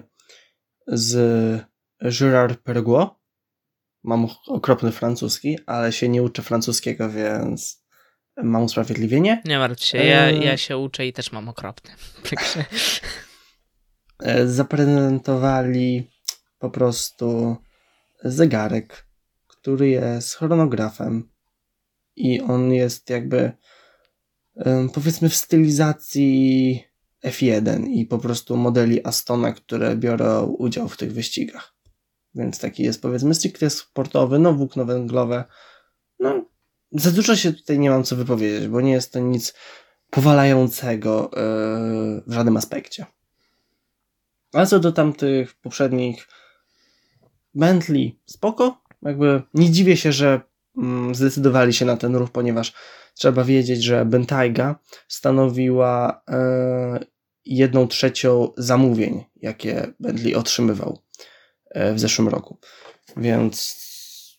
z Gérard Perregaux mam okropny francuski, ale się nie uczę francuskiego, więc mam usprawiedliwienie. Nie martw się, ja, ja się uczę i też mam okropny. [laughs] E, zaprezentowali po prostu zegarek, który jest chronografem i on jest jakby powiedzmy w stylizacji F1 i po prostu modeli Astona, które biorą udział w tych wyścigach. więc taki jest powiedzmy stricte sportowy, no włókno węglowe. No, za dużo się tutaj nie mam co wypowiedzieć, bo nie jest to nic powalającego yy, w żadnym aspekcie. A co do tamtych poprzednich Bentley, spoko. Jakby nie dziwię się, że zdecydowali się na ten ruch, ponieważ trzeba wiedzieć, że Bentayga stanowiła e, jedną trzecią zamówień, jakie Bentley otrzymywał e, w zeszłym roku. Więc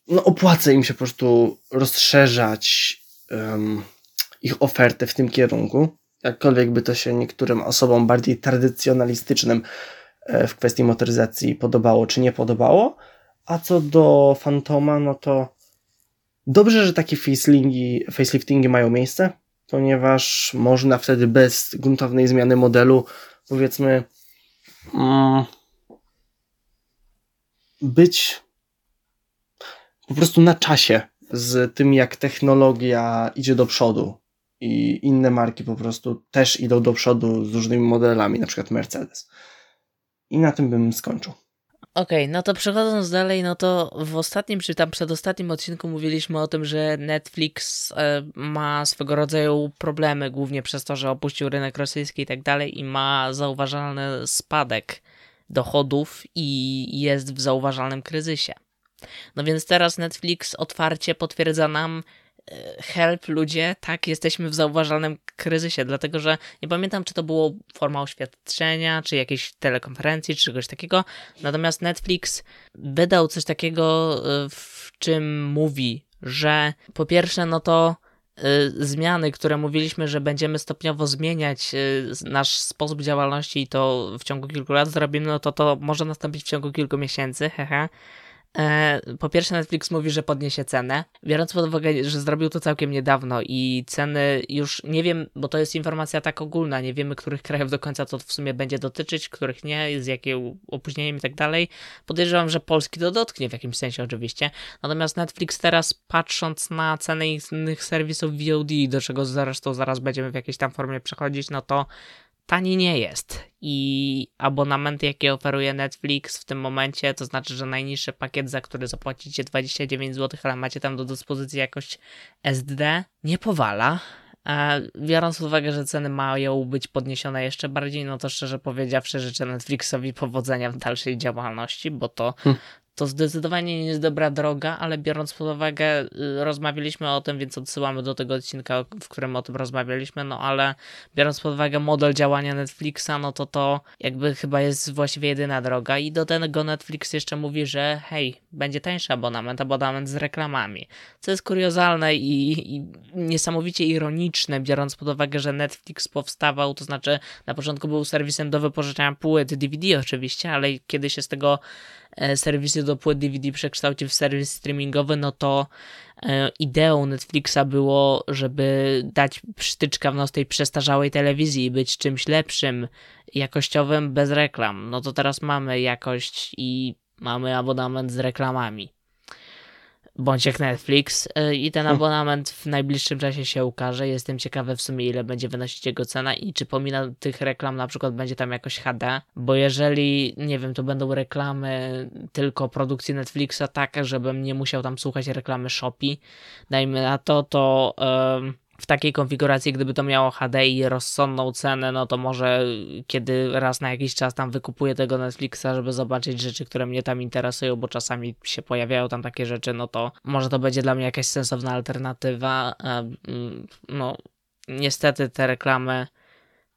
no, opłaca im się po prostu rozszerzać um, ich ofertę w tym kierunku. Jakkolwiek by to się niektórym osobom bardziej tradycjonalistycznym e, w kwestii motoryzacji podobało czy nie podobało. A co do Fantoma, no to dobrze, że takie faceliftingi mają miejsce, ponieważ można wtedy bez gruntownej zmiany modelu, powiedzmy, mm, być po prostu na czasie z tym, jak technologia idzie do przodu. I inne marki po prostu też idą do przodu z różnymi modelami, na przykład Mercedes. I na tym bym skończył. Okej, okay, no to przechodząc dalej, no to w ostatnim, czy tam przedostatnim odcinku mówiliśmy o tym, że Netflix e, ma swego rodzaju problemy, głównie przez to, że opuścił rynek rosyjski i tak dalej i ma zauważalny spadek dochodów i jest w zauważalnym kryzysie. No więc teraz Netflix otwarcie potwierdza nam, help ludzie, tak, jesteśmy w zauważalnym kryzysie, dlatego że nie pamiętam, czy to było forma oświadczenia, czy jakiejś telekonferencji, czy czegoś takiego. Natomiast Netflix wydał coś takiego, e, w czym mówi, że po pierwsze, no to y, zmiany, które mówiliśmy, że będziemy stopniowo zmieniać y, nasz sposób działalności i to w ciągu kilku lat zrobimy, no to to może nastąpić w ciągu kilku miesięcy, hehe. E, po pierwsze, Netflix mówi, że podniesie cenę, biorąc pod uwagę, że zrobił to całkiem niedawno i ceny już nie wiem, bo to jest informacja tak ogólna, nie wiemy, których krajów do końca to w sumie będzie dotyczyć, których nie, z jakim opóźnieniem i tak dalej. Podejrzewam, że Polski to dotknie w jakimś sensie oczywiście. Natomiast Netflix teraz patrząc na ceny innych serwisów VOD, do czego zresztą zaraz będziemy w jakiejś tam formie przechodzić, no to tani nie jest. I abonament, jaki oferuje Netflix w tym momencie, to znaczy, że najniższy pakiet, za który zapłacicie 29 zł, ale macie tam do dyspozycji jakość SD, nie powala. Biorąc pod uwagę, że ceny mają być podniesione jeszcze bardziej, no to szczerze powiedziawszy, życzę Netflixowi powodzenia w dalszej działalności, bo to hmm to zdecydowanie nie jest dobra droga, ale biorąc pod uwagę, y, rozmawialiśmy o tym, więc odsyłamy do tego odcinka, w którym o tym rozmawialiśmy, no ale biorąc pod uwagę model działania Netflixa, no to to jakby chyba jest właściwie jedyna droga. I do tego Netflix jeszcze mówi, że hej, będzie tańszy abonament, abonament z reklamami, co jest kuriozalne i, i niesamowicie ironiczne, biorąc pod uwagę, że Netflix powstawał, to znaczy na początku był serwisem do wypożyczania płyt DVD oczywiście, ale kiedy się z tego serwisy do płyt DVD przekształcił w serwis streamingowy, no to e, ideą Netflixa było, żeby dać przytyczka w nos tej przestarzałej telewizji i być czymś lepszym, jakościowym, bez reklam. No to teraz mamy jakość i mamy abonament z reklamami bądź jak Netflix y, i ten hmm. abonament w najbliższym czasie się ukaże. Jestem ciekawy w sumie ile będzie wynosić jego cena i czy pomimo tych reklam na przykład będzie tam jakoś HD, bo jeżeli, nie wiem, to będą reklamy tylko produkcji Netflixa tak, żebym nie musiał tam słuchać reklamy Shopee, dajmy na to, to... Yy w takiej konfiguracji, gdyby to miało HD i rozsądną cenę, no to może kiedy raz na jakiś czas tam wykupuję tego Netflixa, żeby zobaczyć rzeczy, które mnie tam interesują, bo czasami się pojawiają tam takie rzeczy, no to może to będzie dla mnie jakaś sensowna alternatywa. Mm, no, niestety te reklamy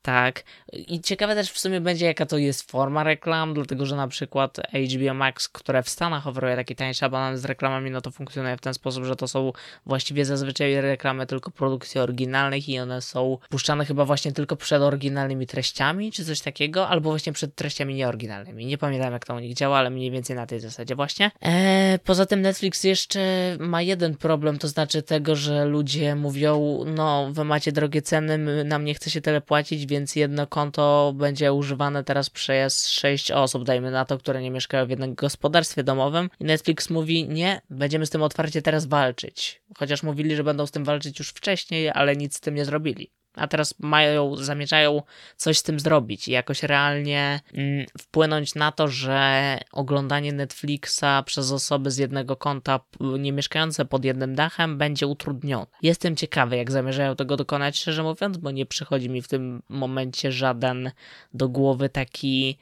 tak. I ciekawe też w sumie będzie, jaka to jest forma reklam, dlatego że na przykład HBO Max, które w Stanach oferuje taki tańszy abonament z reklamami, no to funkcjonuje w ten sposób, że to są właściwie zazwyczaj reklamy tylko produkcji oryginalnych i one są puszczane chyba właśnie tylko przed oryginalnymi treściami, czy coś takiego, albo właśnie przed treściami nieoryginalnymi. Nie pamiętam, jak to u nich działa, ale mniej więcej na tej zasadzie właśnie. Eee, poza tym Netflix jeszcze ma jeden problem, to znaczy tego, że ludzie mówią, no, wy macie drogie ceny, nam nie chce się tyle płacić, więc jedno konto będzie używane teraz przez 6 osób, dajmy na to, które nie mieszkają w jednym gospodarstwie domowym. I Netflix mówi, nie, będziemy z tym otwarcie teraz walczyć. Chociaż mówili, że będą z tym walczyć już wcześniej, ale nic z tym nie zrobili. A teraz mają, zamierzają coś z tym zrobić i jakoś realnie mm, wpłynąć na to, że oglądanie Netflixa przez osoby z jednego konta nie mieszkające pod jednym dachem będzie utrudnione. Jestem ciekawy, jak zamierzają tego dokonać, szczerze mówiąc, bo nie przychodzi mi w tym momencie żaden do głowy taki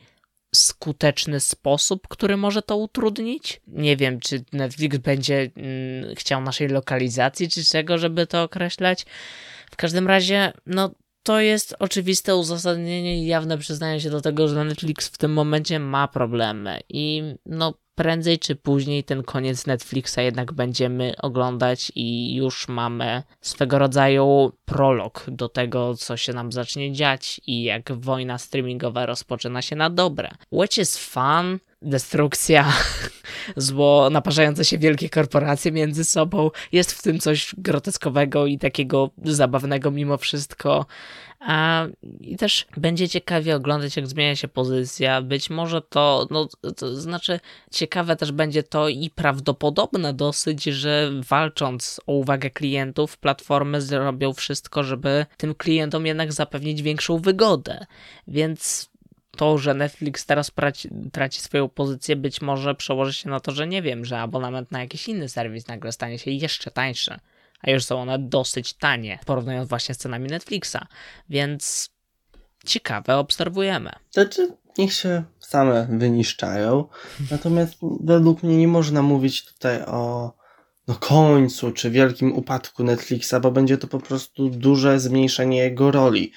skuteczny sposób, który może to utrudnić. Nie wiem, czy Netflix będzie mm, chciał naszej lokalizacji, czy czego, żeby to określać. W każdym razie, no to jest oczywiste uzasadnienie i jawne przyznanie się do tego, że Netflix w tym momencie ma problemy i no prędzej czy później ten koniec Netflixa jednak będziemy oglądać i już mamy swego rodzaju prolog do tego, co się nam zacznie dziać i jak wojna streamingowa rozpoczyna się na dobre. Which is fun, destrukcja, [laughs] zło, naparzające się wielkie korporacje między sobą. Jest w tym coś groteskowego i takiego zabawnego mimo wszystko. A, I też będzie ciekawie oglądać, jak zmienia się pozycja. Być może to, no, to znaczy, ciekawe też będzie to i prawdopodobne dosyć, że walcząc o uwagę klientów, platformy zrobią wszystko, żeby tym klientom jednak zapewnić większą wygodę. Więc to, że Netflix teraz traci, traci swoją pozycję, być może przełoży się na to, że nie wiem, że abonament na jakiś inny serwis nagle stanie się jeszcze tańszy. A już są one dosyć tanie, porównując właśnie z cenami Netflixa, więc ciekawe, obserwujemy. Znaczy, niech się same wyniszczają, natomiast według mnie nie można mówić tutaj o no, końcu czy wielkim upadku Netflixa, bo będzie to po prostu duże zmniejszenie jego roli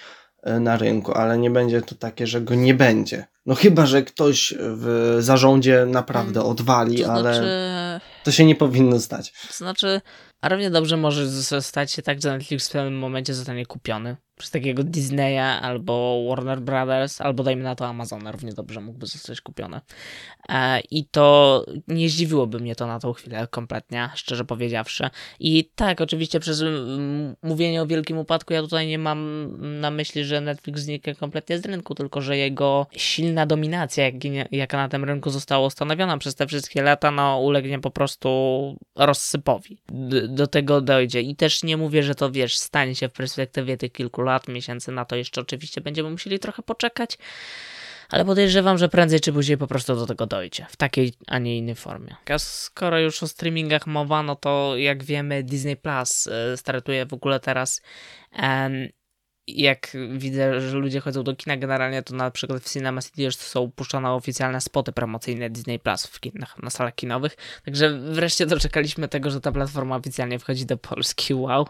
na rynku, ale nie będzie to takie, że go nie będzie. No chyba, że ktoś w zarządzie naprawdę mm, odwali, to ale znaczy... to się nie powinno stać. To znaczy, a równie dobrze może stać się tak, że Netflix w pewnym momencie zostanie kupiony przez takiego Disneya albo Warner Brothers, albo dajmy na to Amazona, równie dobrze mógłby zostać kupiony. E, I to nie zdziwiłoby mnie to na tą chwilę kompletnie, szczerze powiedziawszy. I tak, oczywiście przez mówienie o wielkim upadku ja tutaj nie mam na myśli, że Netflix zniknie kompletnie z rynku, tylko że jego silna dominacja, jak, jaka na tym rynku została ustanowiona przez te wszystkie lata, no ulegnie po prostu rozsypowi. Do tego dojdzie. I też nie mówię, że to wiesz, stanie się w perspektywie tych kilku lat, lat, miesięcy na to jeszcze oczywiście będziemy musieli trochę poczekać, ale podejrzewam, że prędzej czy później po prostu do tego dojdzie, w takiej, a nie innej formie. Skoro już o streamingach mowa, no to jak wiemy Disney Plus e, startuje w ogóle teraz jak widzę, że ludzie chodzą do kina generalnie, to na przykład w Cinema City już są puszczone oficjalne spoty promocyjne Disney Plus w kinach, na salach kinowych. Także wreszcie doczekaliśmy tego, że ta platforma oficjalnie wchodzi do Polski. Wow.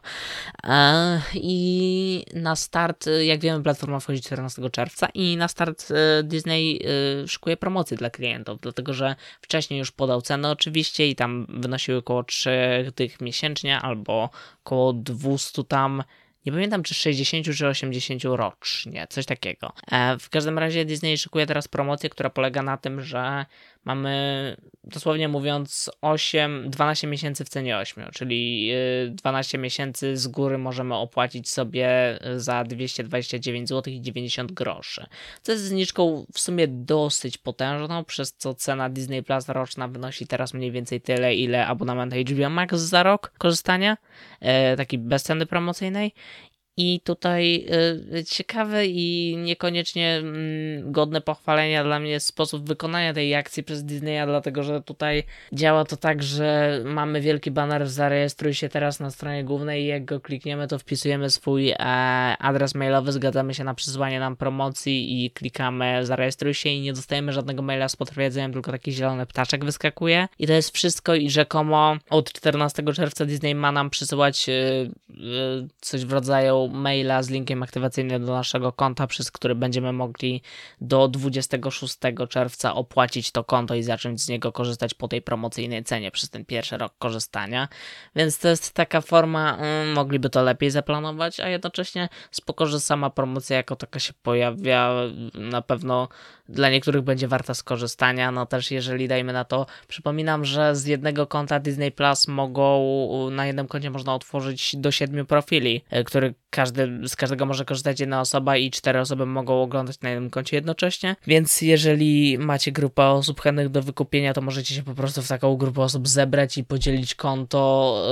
I na start, jak wiemy, platforma wchodzi 14 czerwca i na start e, Disney e, szykuje promocje dla klientów, dlatego że wcześniej już podał cenę oczywiście i tam wynosiły około 3 tych miesięcznie albo około 200 tam nie pamiętam czy 60 czy 80 rocznie, coś takiego. E, w każdym razie Disney szykuje teraz promocję, która polega na tym, że mamy dosłownie mówiąc 8, 12 miesięcy w cenie 8, czyli 12 y, miesięcy z góry możemy opłacić sobie za 229 zł i 90 groszy. Co jest zniżką w sumie dosyć potężną, przez co cena Disney Plus roczna wynosi teraz mniej więcej tyle, ile abonament HBO Max za rok korzystania, e, taki bez ceny promocyjnej i tutaj y, ciekawy i niekoniecznie mm, godne pochwalenia dla mnie sposób wykonania tej akcji przez Disneya, dlatego że tutaj działa to tak, że mamy wielki banner zarejestruj się teraz na stronie głównej i jak go klikniemy, to wpisujemy swój e, adres mailowy, zgadzamy się na przysłanie nam promocji i klikamy zarejestruj się i nie dostajemy żadnego maila z potwierdzeniem, tylko taki zielony ptaszek wyskakuje. I to jest wszystko i rzekomo od 14 czerwca Disney ma nam przysyłać y, y, coś w rodzaju maila z linkiem aktywacyjnym do naszego konta, przez który będziemy mogli do 26 czerwca opłacić to konto i zacząć z niego korzystać po tej promocyjnej cenie przez ten pierwszy rok korzystania. Więc to jest taka forma, mm, mogliby to lepiej zaplanować, a jednocześnie spoko, że sama promocja jako taka się pojawia. Na pewno dla niektórych będzie warta skorzystania. No też jeżeli dajmy na to, przypominam, że z jednego konta Disney Plus mogą, na jednym koncie można otworzyć do siedmiu profili, e, który każdy, z każdego może korzystać jedna osoba i cztery osoby mogą oglądać na jednym koncie jednocześnie. Więc jeżeli macie grupę osób chętnych do wykupienia, to możecie się po prostu w taką grupę osób zebrać i podzielić konto,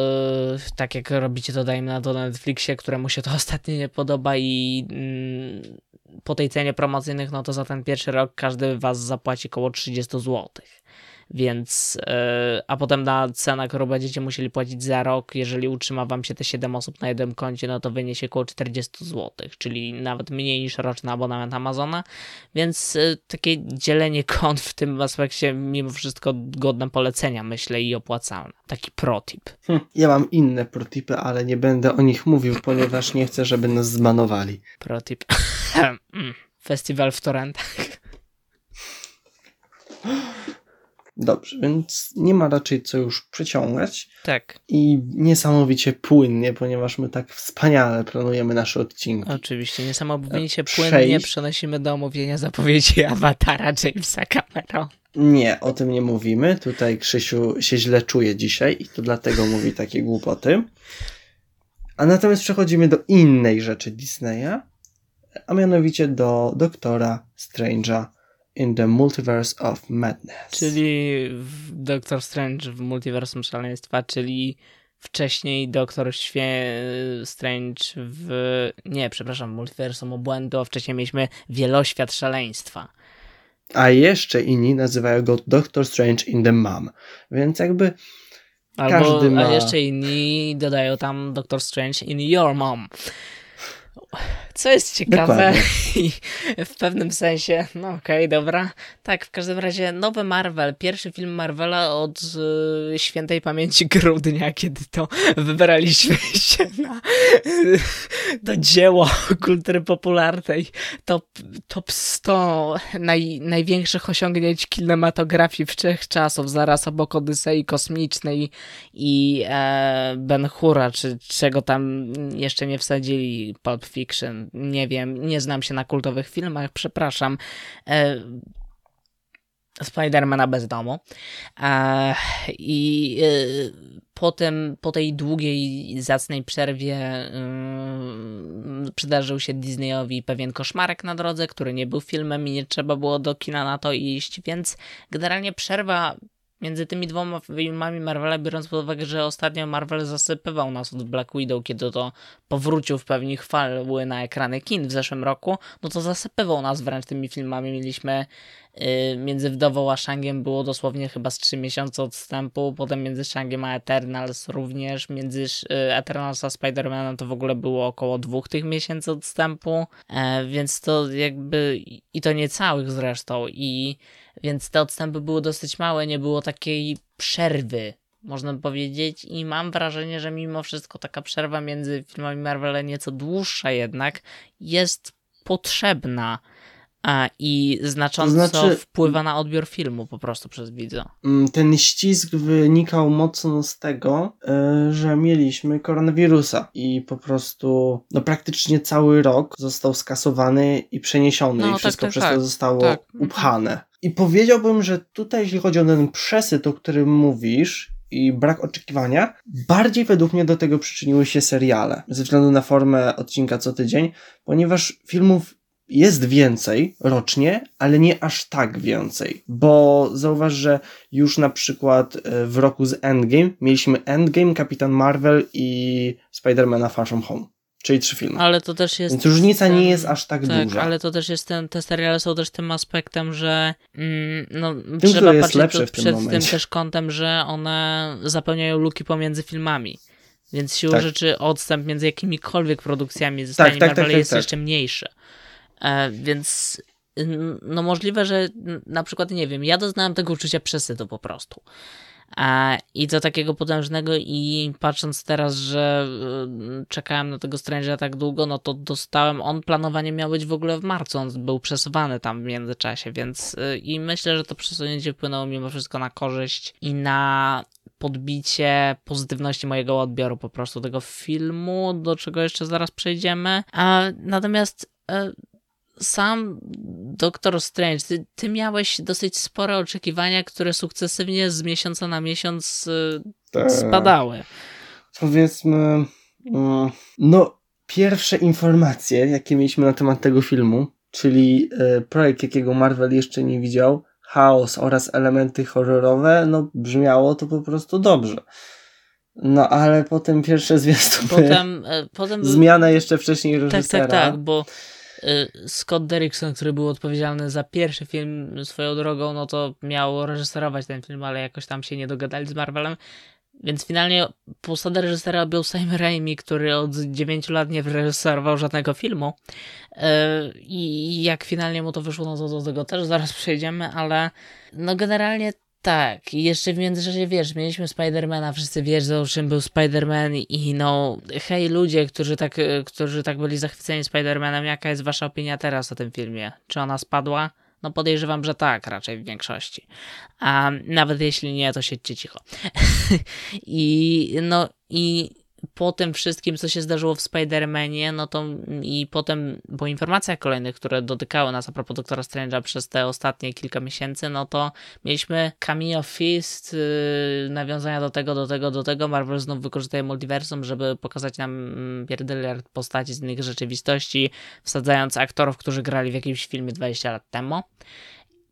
yy, tak jak robicie to, dajmy na to na Netflixie, któremu się to [laughs] ostatnio nie podoba i yy, po tej cenie promocyjnych, no to za ten pierwszy rok każdy was zapłaci około 30 złotych więc yy, a potem na cenę, którą będziecie musieli płacić za rok, jeżeli utrzyma wam się te 7 osób na jednym koncie, no to wyniesie około 40 zł, czyli nawet mniej niż roczny abonament Amazona, więc yy, takie dzielenie [laughs] kont w tym aspekcie mimo wszystko godne polecenia, myślę, i opłacalne. Taki protip. Hm, ja mam inne protipy, ale nie będę o nich mówił, ponieważ nie chcę, żeby nas zmanowali. Protip. [laughs] Mm. Festiwal w Torrentach. [laughs] Dobrze, więc nie ma raczej co już przeciągać. Tak. I niesamowicie płynnie, ponieważ my tak wspaniale planujemy nasze odcinki. Oczywiście, niesamowicie płynnie Przejść. przenosimy do omówienia zapowiedzi [laughs] awatara Jamesa Cameron. Nie, o tym nie mówimy. Tutaj Krzysiu się źle czuje dzisiaj i to dlatego mówi takie głupoty. A natomiast przechodzimy do innej rzeczy Disneya, a mianowicie do Doktora Strange'a in the Multiverse of Madness. Czyli Doctor Strange w Multiversum Szaleństwa, czyli wcześniej Doktor Świe Strange w... Nie, przepraszam, Multiversum Obłędu, a wcześniej mieliśmy Wieloświat Szaleństwa. A jeszcze inni nazywają go Doctor Strange in the Mom. Więc jakby Albo, każdy ma... A jeszcze inni dodają tam Doctor Strange in Your Mom. Co jest ciekawe [laughs] i w pewnym sensie, no okej, okay, dobra. Tak, w każdym razie nowy Marvel, pierwszy film Marvela od y, świętej pamięci grudnia, [laughs] kiedy to wybraliśmy [laughs] się na, y, do dzieła kultury popularnej. Top, top 100 naj, największych osiągnięć kinematografii czasów, zaraz obok Odysei Kosmicznej i e, Ben Hura, czy czego tam jeszcze nie wsadzili, Pulp Fiction nie wiem, nie znam się na kultowych filmach, przepraszam. E, Spidermana bez domu. E, I e, potem, po tej długiej, zacnej przerwie yy, przydarzył się Disneyowi pewien koszmarek na drodze, który nie był filmem i nie trzeba było do kina na to iść, więc generalnie przerwa między tymi dwoma filmami Marvela, biorąc pod uwagę, że ostatnio Marvel zasypywał nas od Black Widow, kiedy to powrócił w pewni chwały na ekrany kin w zeszłym roku, no to zasypywał nas wręcz tymi filmami. Mieliśmy między Wdową a Shangiem było dosłownie chyba z 3 miesiące odstępu, potem między Shangiem a Eternals również, między yy, Eternals a Spider-Manem to w ogóle było około dwóch tych miesięcy odstępu, yy, więc to jakby i to nie całych zresztą i więc te odstępy były dosyć małe, nie było takiej przerwy, można powiedzieć, i mam wrażenie, że mimo wszystko taka przerwa między filmami Marvela nieco dłuższa jednak jest potrzebna a, i znacząco znaczy, wpływa na odbiór filmu po prostu przez widza. Ten ścisk wynikał mocno z tego, e, że mieliśmy koronawirusa i po prostu no praktycznie cały rok został skasowany i przeniesiony no, i tak, wszystko tak, przez tak, to zostało tak. upchane. I powiedziałbym, że tutaj, jeśli chodzi o ten przesyt, o którym mówisz, i brak oczekiwania, bardziej według mnie do tego przyczyniły się seriale, ze względu na formę odcinka co tydzień, ponieważ filmów jest więcej rocznie, ale nie aż tak więcej, bo zauważ, że już na przykład e, w roku z Endgame mieliśmy Endgame, Kapitan Marvel i Spider-Mana Far From Home. Czyli trzy filmy. Ale to też jest. Więc różnica ten, nie jest aż tak, tak duża. Ale to też jest ten, te seriale są też tym aspektem, że mm, no, tym, trzeba jest patrzeć przed tym, tym też kątem, że one zapełniają luki pomiędzy filmami. Więc siłą tak. rzeczy odstęp między jakimikolwiek produkcjami ze tak, tak, tak, tak, jest tak. jeszcze mniejszy. E, więc no możliwe, że na przykład, nie wiem, ja doznałem tego uczucia przesytu po prostu. E, I to takiego potężnego i patrząc teraz, że e, czekałem na tego Strange'a tak długo, no to dostałem, on planowanie miał być w ogóle w marcu, on był przesuwany tam w międzyczasie, więc i myślę, że to przesunięcie wpłynęło mimo wszystko na korzyść i na podbicie pozytywności mojego odbioru po prostu tego filmu, do czego jeszcze zaraz przejdziemy. A, natomiast sam Doktor Strange, ty, ty, miałeś dosyć spore oczekiwania, które sukcesywnie z miesiąca na miesiąc y, tak. spadały. Powiedzmy, mm, no pierwsze informacje, jakie mieliśmy na temat tego filmu, czyli e, projekt, jakiego Marvel jeszcze nie widział, chaos oraz elementy horrorowe, no brzmiało to po prostu dobrze. No ale potem pierwsze zwiastuny. Potem, e, potem [laughs] Zmiana jeszcze wcześniej Tak, reżysera. tak, tak, bo y, Scott Derrickson, który był odpowiedzialny za pierwszy film swoją drogą, no to miał reżyserować ten film, ale jakoś tam się nie dogadali z Marvelem. Więc finalnie posadę reżysera objął Sam Raimi, który od 9 lat nie reżyserował żadnego filmu. Y, I jak finalnie mu to wyszło, no to do tego też zaraz przejdziemy, ale no generalnie tak, i jeszcze w międzyczasie, wiesz, mieliśmy Spidermana, wszyscy wiedzą, czym był Spiderman i no, hej ludzie, którzy tak, e, którzy tak byli zachwyceni Spidermanem, jaka jest wasza opinia teraz o tym filmie? Czy ona spadła? No podejrzewam, że tak, raczej w większości. A nawet jeśli nie, to siedźcie cicho. [laughs] I no, i po tym wszystkim, co się zdarzyło w Spider-Manie, no to i potem po informacjach kolejnych, które dotykały nas a propos Doktora Strange'a przez te ostatnie kilka miesięcy, no to mieliśmy Cameo Fist, yy, nawiązania do tego, do tego, do tego. Marvel znów wykorzystuje multiversum, żeby pokazać nam mm, pierdyliard postaci z innych rzeczywistości, wsadzając aktorów, którzy grali w jakimś filmie 20 lat temu.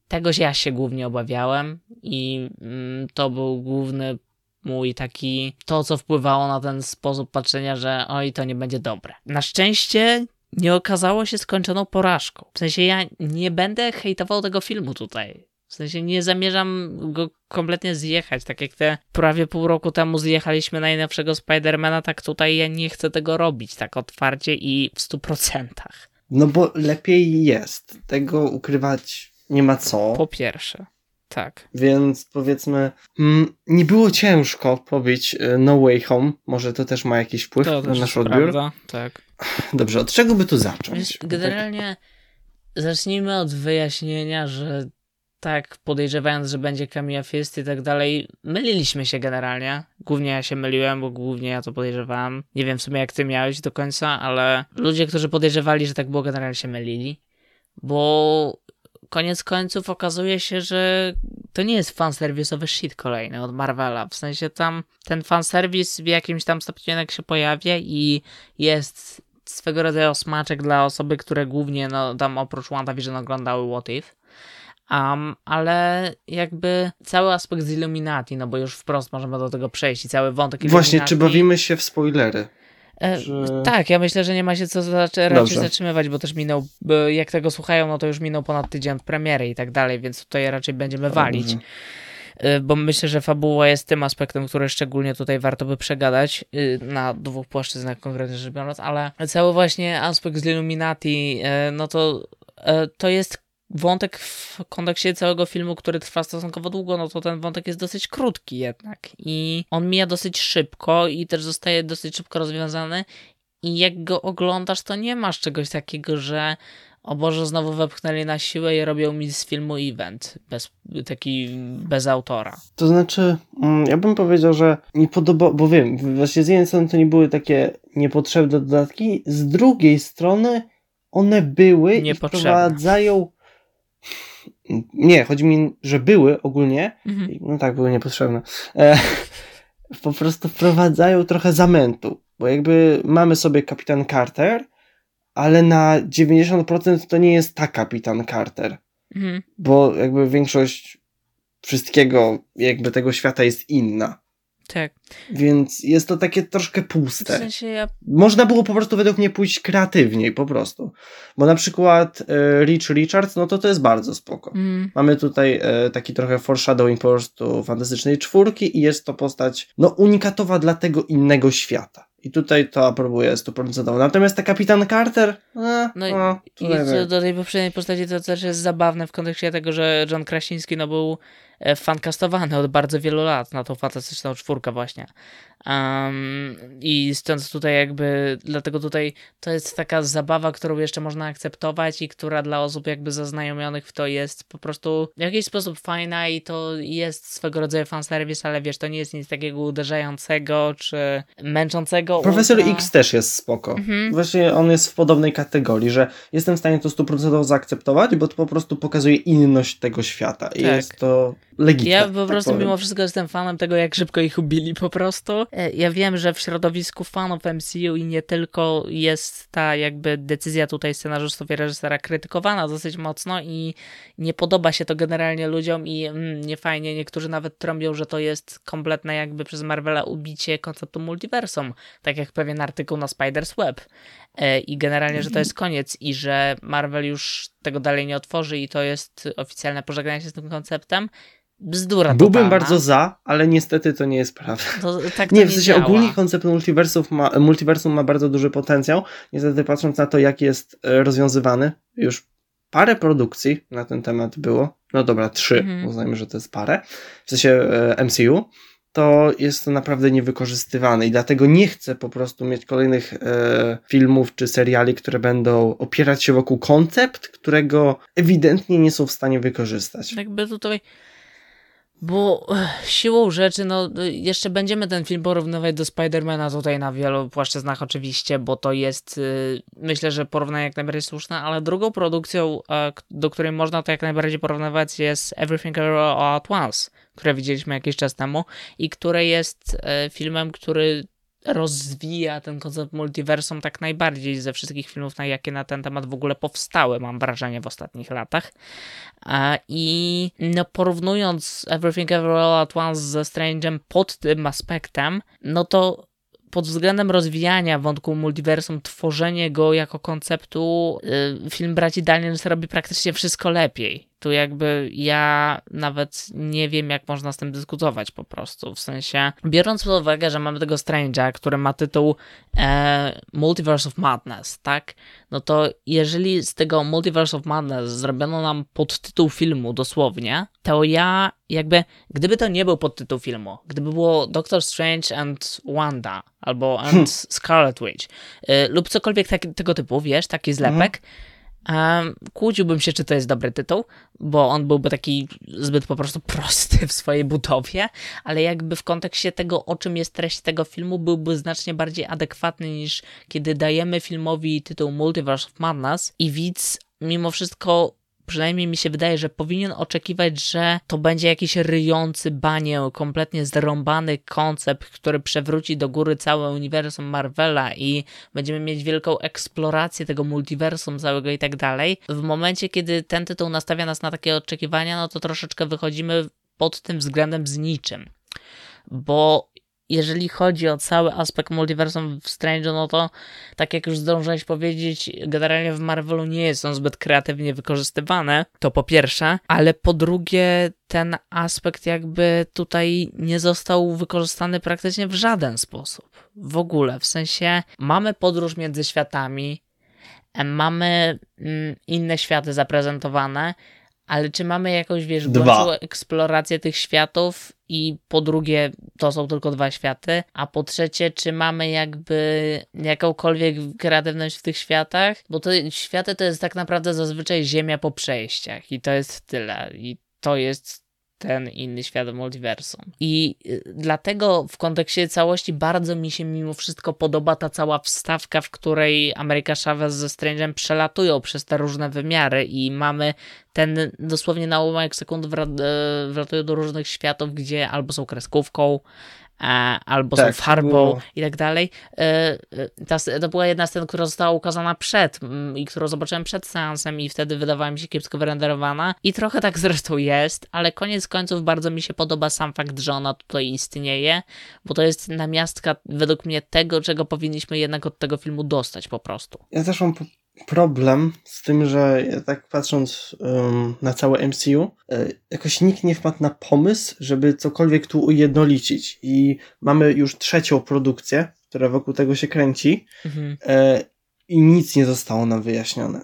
Tego ja się głównie obawiałem i mm, to był główny mój taki, to co wpływało na ten sposób patrzenia, że oj, to nie będzie dobre. Na szczęście nie okazało się skończoną porażką. W sensie ja nie będę hejtował tego filmu tutaj. W sensie nie zamierzam go kompletnie zjechać, tak jak te prawie pół roku temu zjechaliśmy najnowszego Spidermana, tak tutaj ja nie chcę tego robić tak otwarcie i w stu procentach. No bo lepiej jest. Tego ukrywać nie ma co. Po pierwsze. Tak. Więc powiedzmy, mm, nie było ciężko pobić y, No Way Home. Może to też ma jakiś wpływ To na nasz jest odbiór. prawda, tak. Dobrze, od czego by tu zacząć? Więc generalnie zacznijmy od wyjaśnienia, że tak, podejrzewając, że będzie Camilla Fist i tak dalej, myliliśmy się generalnie. Głównie ja się myliłem, bo głównie ja to podejrzewałem. Nie wiem w sumie jak ty miałeś do końca, ale ludzie, którzy podejrzewali, że tak było, generalnie się mylili. Bo koniec końców okazuje się, że to nie jest fanserwisowy shit kolejny od Marvela. W sensie tam ten fanserwis w jakimś tam stopniu jednak się pojawia i jest swego rodzaju smaczek dla osoby, które głównie no, tam oprócz WandaVision oglądały What If. Um, ale jakby cały aspekt z Illuminati, no bo już wprost możemy do tego przejść i cały wątek Właśnie, Illuminati... czy bawimy się w spoilery? E, że- Tak, ja myślę, że nie ma się co raczej Dobrze. zatrzymywać, bo też minął, jak tego słuchają, no to już minął ponad tydzień od premiery i tak dalej, więc tutaj raczej będziemy walić. Dobrze. Y, Bo myślę, że fabuła jest tym aspektem, który szczególnie tutaj warto by przegadać y, na dwóch płaszczyznach konkretnie rzecz biorąc, ale cały właśnie aspekt z Illuminati, y, no to to jest wątek w kontekście całego filmu, który trwa stosunkowo długo, no to ten wątek jest dosyć krótki jednak i on mija dosyć szybko i też zostaje dosyć szybko rozwiązany i jak go oglądasz, to nie masz czegoś takiego, że o Boże, znowu wepchnęli na siłę i robią mi z filmu event, bez, taki bez autora. To znaczy, mm, ja bym powiedział, że nie podoba, bo wiem, właśnie z jednej strony to nie były takie niepotrzebne dodatki, z drugiej strony one były i wprowadzają. Nie, chodzi mi, że były ogólnie, Mhm. no tak, były niepotrzebne. E, [laughs] po prostu wprowadzają trochę zamętu, bo jakby mamy sobie kapitan Carter, ale na 90% to nie jest ta kapitan Carter Mhm. bo jakby większość wszystkiego, jakby tego świata jest inna. Tak. Więc jest to takie troszkę W puste. sensie ja. Można było po prostu według mnie pójść kreatywniej, po prostu. Bo na przykład e, Rich Richards, no to to jest bardzo spoko. Mm, Mamy tutaj e, taki trochę foreshadowing po prostu fantastycznej czwórki i jest to postać, no unikatowa dla tego innego świata. I tutaj to aprobuję 100%. Natomiast ta kapitan Carter, e, No i- no, I co do tej poprzedniej postaci to też jest zabawne w kontekście tego, że John Krasiński no, był e, fankastowany od bardzo wielu lat na tą fantastyczną czwórkę właśnie. Um, I stąd tutaj jakby, dlatego tutaj to jest taka zabawa, którą jeszcze można akceptować i która dla osób jakby zaznajomionych w to jest po prostu w jakiś sposób fajna i to jest swego rodzaju fanservice, ale wiesz, to nie jest nic takiego uderzającego czy męczącego. Profesor. X też jest spoko. Mhm. Właśnie on jest w podobnej kategorii, że jestem w stanie to 100% zaakceptować, bo to po prostu pokazuje inność tego świata. I Tak. jest to legitne. Ja po tak prostu powiem. mimo wszystko jestem fanem tego, jak szybko ich ubili po prostu. E, Ja wiem, że w środowisku fanów MCU i nie tylko jest ta jakby decyzja tutaj scenarzystów i reżysera krytykowana dosyć mocno i nie podoba się to generalnie ludziom i mm, niefajnie, niektórzy nawet trąbią, że to jest kompletne jakby przez Marvela ubicie konceptu multiversum, tak jak pewien artykuł na Spider's Web. E, I generalnie, że to jest koniec i że Marvel już tego dalej nie otworzy i to jest oficjalne pożegnanie się z tym konceptem. Bzdura Byłbym totalna. bardzo za, ale niestety to nie jest prawda. To, tak [laughs] Nie, to w nie sensie działa. ogólnie koncept multiversów ma, multiversum ma bardzo duży potencjał. Niestety patrząc na to, jak jest e, rozwiązywany, już parę produkcji na ten temat było. No dobra, trzy, Mhm. uznajmy, że to jest parę. W sensie e, MCU. To jest to naprawdę niewykorzystywane i dlatego nie chcę po prostu mieć kolejnych e, filmów czy seriali, które będą opierać się wokół koncept, którego ewidentnie nie są w stanie wykorzystać. Jakby tutaj. Bo siłą rzeczy, no y, jeszcze będziemy ten film porównywać do Spidermana tutaj na wielu płaszczyznach oczywiście, bo to jest y, myślę, że porównanie jak najbardziej słuszne, ale drugą produkcją, e, do której można to jak najbardziej porównywać jest Everything All at Once, które widzieliśmy jakiś czas temu i które jest e, filmem, który rozwija ten koncept multiversum tak najbardziej ze wszystkich filmów, na jakie na ten temat w ogóle powstały, mam wrażenie, w ostatnich latach. I no, porównując Everything Everywhere at Once ze Strange'em pod tym aspektem, no to pod względem rozwijania wątku multiversum, tworzenie go jako konceptu, y, film braci Daniels robi praktycznie wszystko lepiej. Tu jakby ja nawet nie wiem, jak można z tym dyskutować po prostu. W sensie, biorąc pod uwagę, że mamy tego Strange'a, który ma tytuł e, Multiverse of Madness, tak? No to jeżeli z tego Multiverse of Madness zrobiono nam podtytuł filmu dosłownie, to ja jakby, gdyby to nie był podtytuł filmu, gdyby było Doctor Strange and Wanda, albo and Scarlet Witch, y, lub cokolwiek tak, tego typu, wiesz, taki zlepek, em, kłóciłbym się, czy to jest dobry tytuł, bo on byłby taki zbyt po prostu prosty w swojej budowie, ale jakby w kontekście tego, o czym jest treść tego filmu, byłby znacznie bardziej adekwatny niż kiedy dajemy filmowi tytuł Multiverse of Madness i widz mimo wszystko przynajmniej mi się wydaje, że powinien oczekiwać, że to będzie jakiś ryjący banię, kompletnie zrąbany koncept, który przewróci do góry całe uniwersum Marvela i będziemy mieć wielką eksplorację tego multiversum całego i tak dalej. W momencie, kiedy ten tytuł nastawia nas na takie oczekiwania, no to troszeczkę wychodzimy pod tym względem z niczym. Bo jeżeli chodzi o cały aspekt multiversum w Strange, no to tak jak już zdążyłeś powiedzieć, generalnie w Marvelu nie są zbyt kreatywnie wykorzystywane, to po pierwsze, ale po drugie ten aspekt jakby tutaj nie został wykorzystany praktycznie w żaden sposób. W ogóle, w sensie mamy podróż między światami, mamy mm, inne światy zaprezentowane, ale czy mamy jakąś, wiesz, głębszą eksplorację tych światów i po drugie, to są tylko dwa światy, a po trzecie, czy mamy jakby jakąkolwiek kreatywność w tych światach? Bo te światy to jest tak naprawdę zazwyczaj ziemia po przejściach i to jest tyle. I to jest ten inny świat multiversum. I y, dlatego w kontekście całości bardzo mi się mimo wszystko podoba ta cała wstawka, w której Ameryka Chavez ze Strange'em przelatują przez te różne wymiary i mamy ten dosłownie na ułamek sekund wra- e, wlatują do różnych światów, gdzie albo są kreskówką, albo Tak, są farbą było. i tak dalej. E, e, ta, to była jedna scena, która została ukazana przed mm, i którą zobaczyłem przed seansem i wtedy wydawała mi się kiepsko wyrenderowana i trochę tak [laughs] zresztą jest, ale koniec końców bardzo mi się podoba sam fakt, że ona tutaj istnieje, bo to jest namiastka według mnie tego, czego powinniśmy jednak od tego filmu dostać po prostu. Ja też mam problem z tym, że ja tak patrząc ym, na całe MCU, y, jakoś nikt nie wpadł na pomysł, żeby cokolwiek tu ujednolicić. I mamy już trzecią produkcję, która wokół tego się kręci Mhm. y, i nic nie zostało nam wyjaśnione.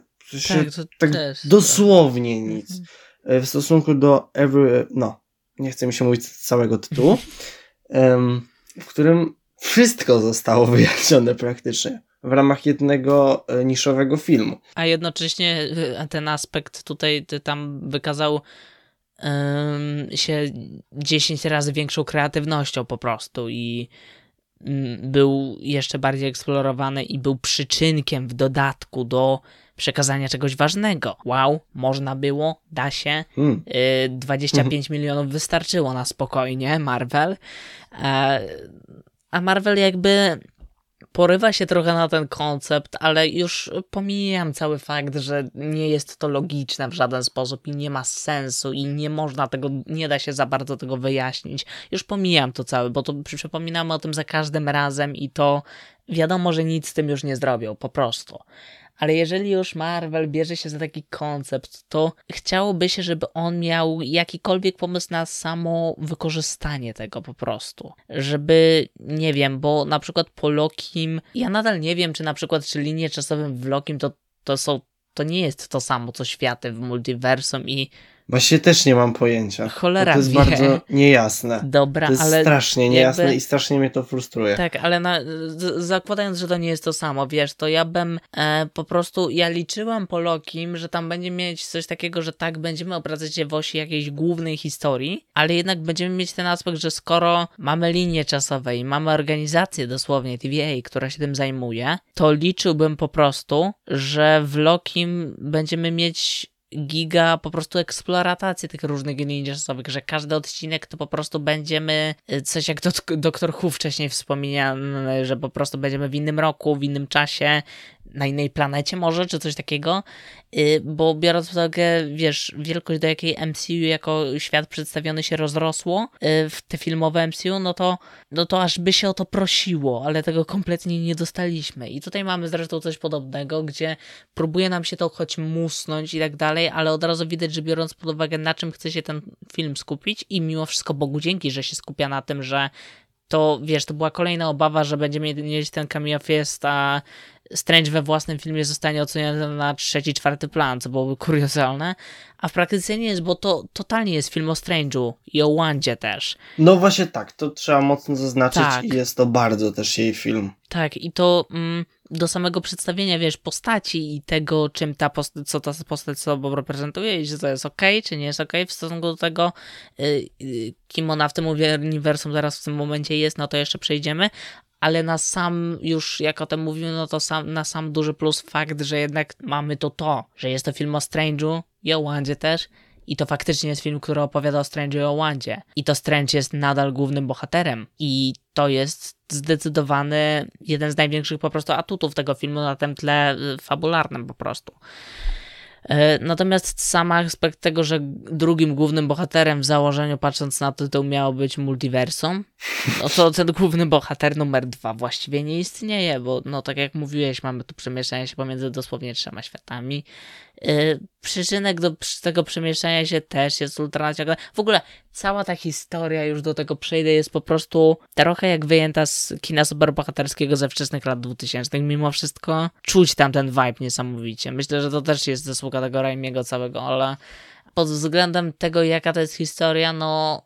Tak, to tak też. dosłownie nic. Mhm. Y, w stosunku do Every... No, nie chcę mi się mówić całego tytułu, [laughs] w którym wszystko zostało wyjaśnione praktycznie w ramach jednego e, niszowego filmu. A jednocześnie y, ten aspekt tutaj tam wykazał się 10 razy większą kreatywnością po prostu i mm, był jeszcze bardziej eksplorowany i był przyczynkiem w dodatku do przekazania czegoś ważnego. Wow, można było, da się. Hmm. 25 milionów wystarczyło na spokojnie, Marvel. E, a Marvel jakby porywa się trochę na ten koncept, ale już pomijam cały fakt, że nie jest to logiczne w żaden sposób i nie ma sensu i nie można tego, nie da się za bardzo tego wyjaśnić. Już pomijam to całe, bo to przypominamy o tym za każdym razem i to wiadomo, że nic z tym już nie zrobią, po prostu ale jeżeli już Marvel bierze się za taki koncept, to chciałoby się, żeby on miał jakikolwiek pomysł na samo wykorzystanie tego po prostu. Żeby, nie wiem, bo na przykład po Lokim, ja nadal nie wiem, czy na przykład, czy linie czasowe w Lokim to, to są, to nie jest to samo, co światy w multiversum i Właśnie też nie mam pojęcia. Cholera to jest wie. bardzo niejasne. Dobra, to jest ale strasznie niejasne jakby... i strasznie mnie to frustruje. Tak, ale na, zakładając, że to nie jest to samo, wiesz, to ja bym e, po prostu, ja liczyłam po Lokim, że tam będzie mieć coś takiego, że tak, będziemy obracać się w osi jakiejś głównej historii, ale jednak będziemy mieć ten aspekt, że skoro mamy linię czasową i mamy organizację dosłownie TVA, która się tym zajmuje, to liczyłbym po prostu, że w Lokim będziemy mieć giga po prostu eksploatacji tych różnych linii czasowych, że każdy odcinek to po prostu będziemy, y, coś jak doktor Hu wcześniej wspomniany, że po prostu będziemy w innym roku, w innym czasie, na innej planecie może, czy coś takiego, y, bo biorąc pod uwagę, wiesz, wielkość do jakiej MCU jako świat przedstawiony się rozrosło y, w te filmowe MCU, no to, no to aż by się o to prosiło, ale tego kompletnie nie dostaliśmy. I tutaj mamy zresztą coś podobnego, gdzie próbuje nam się to choć musnąć i tak dalej, ale od razu widać, że biorąc pod uwagę na czym chce się ten film skupić i mimo wszystko Bogu dzięki, że się skupia na tym, że to wiesz, to była kolejna obawa, że będziemy mieć ten cameo fest, a Strange we własnym filmie zostanie oceniony na trzeci, czwarty plan, co byłoby kuriozalne, a w praktyce nie jest, bo to totalnie jest film o Strange'u i o Wandzie też. No właśnie tak, to trzeba mocno zaznaczyć Tak. i jest to bardzo też jej film. Tak, i to mm, do samego przedstawienia, wiesz, postaci i tego, czym ta postać, co ta postać sobą reprezentuje i czy to jest ok, czy nie jest ok w stosunku do tego, y, y, kim ona w tym uniwersum zaraz w tym momencie jest, no to jeszcze przejdziemy, ale na sam już, jak o tym mówimy, no to sam, na sam duży plus fakt, że jednak mamy to to, że jest to film o Strange'u i o Wandzie też i to faktycznie jest film, który opowiada o Strange'u i o Wandzie. I to Strange jest nadal głównym bohaterem. I to jest zdecydowany jeden z największych po prostu atutów tego filmu na tym tle y, fabularnym po prostu. E, Natomiast sam aspekt tego, że drugim głównym bohaterem w założeniu, patrząc na tytuł, miało być multiversum, no to ten główny bohater numer dwa właściwie nie istnieje, bo no tak jak mówiłeś, mamy tu przemieszczanie się pomiędzy dosłownie trzema światami. Yy, przyczynek do tego przemieszczania się też jest ultra naciągany. W ogóle cała ta historia, już do tego przejdę, jest po prostu trochę jak wyjęta z kina superbohaterskiego ze wczesnych lat 2000. Mimo wszystko czuć tam ten vibe niesamowicie. Myślę, że to też jest zasługa tego Raimiego całego, ale pod względem tego, jaka to jest historia, no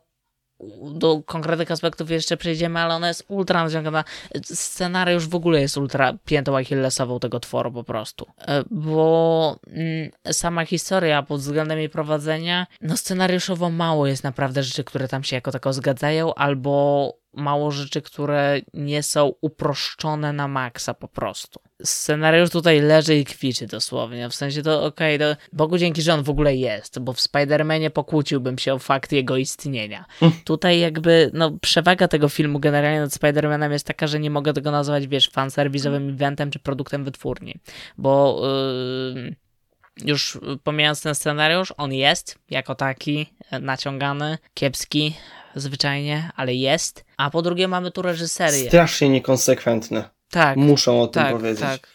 do konkretnych aspektów jeszcze przejdziemy, ale ona jest ultra naciągana. Scenariusz w ogóle jest ultra piętą achillesową tego tworu po prostu. E, Bo mm, sama historia pod względem jej prowadzenia, no scenariuszowo mało jest naprawdę rzeczy, które tam się jako tako zgadzają, albo mało rzeczy, które nie są uproszczone na maksa po prostu. Scenariusz tutaj leży i kwiczy dosłownie, w sensie to okej, okay, Bogu dzięki, że on w ogóle jest, bo w Spider-Manie pokłóciłbym się o fakt jego istnienia. Tutaj jakby, no przewaga tego filmu generalnie nad Spider-Manem jest taka, że nie mogę tego nazwać, wiesz, fanserwizowym eventem czy produktem wytwórni, bo... Yy już pomijając ten scenariusz, on jest jako taki naciągany, kiepski zwyczajnie, ale jest. A po drugie mamy tu reżyserię. Strasznie niekonsekwentne. Tak. Muszą o tym tak, powiedzieć. Tak.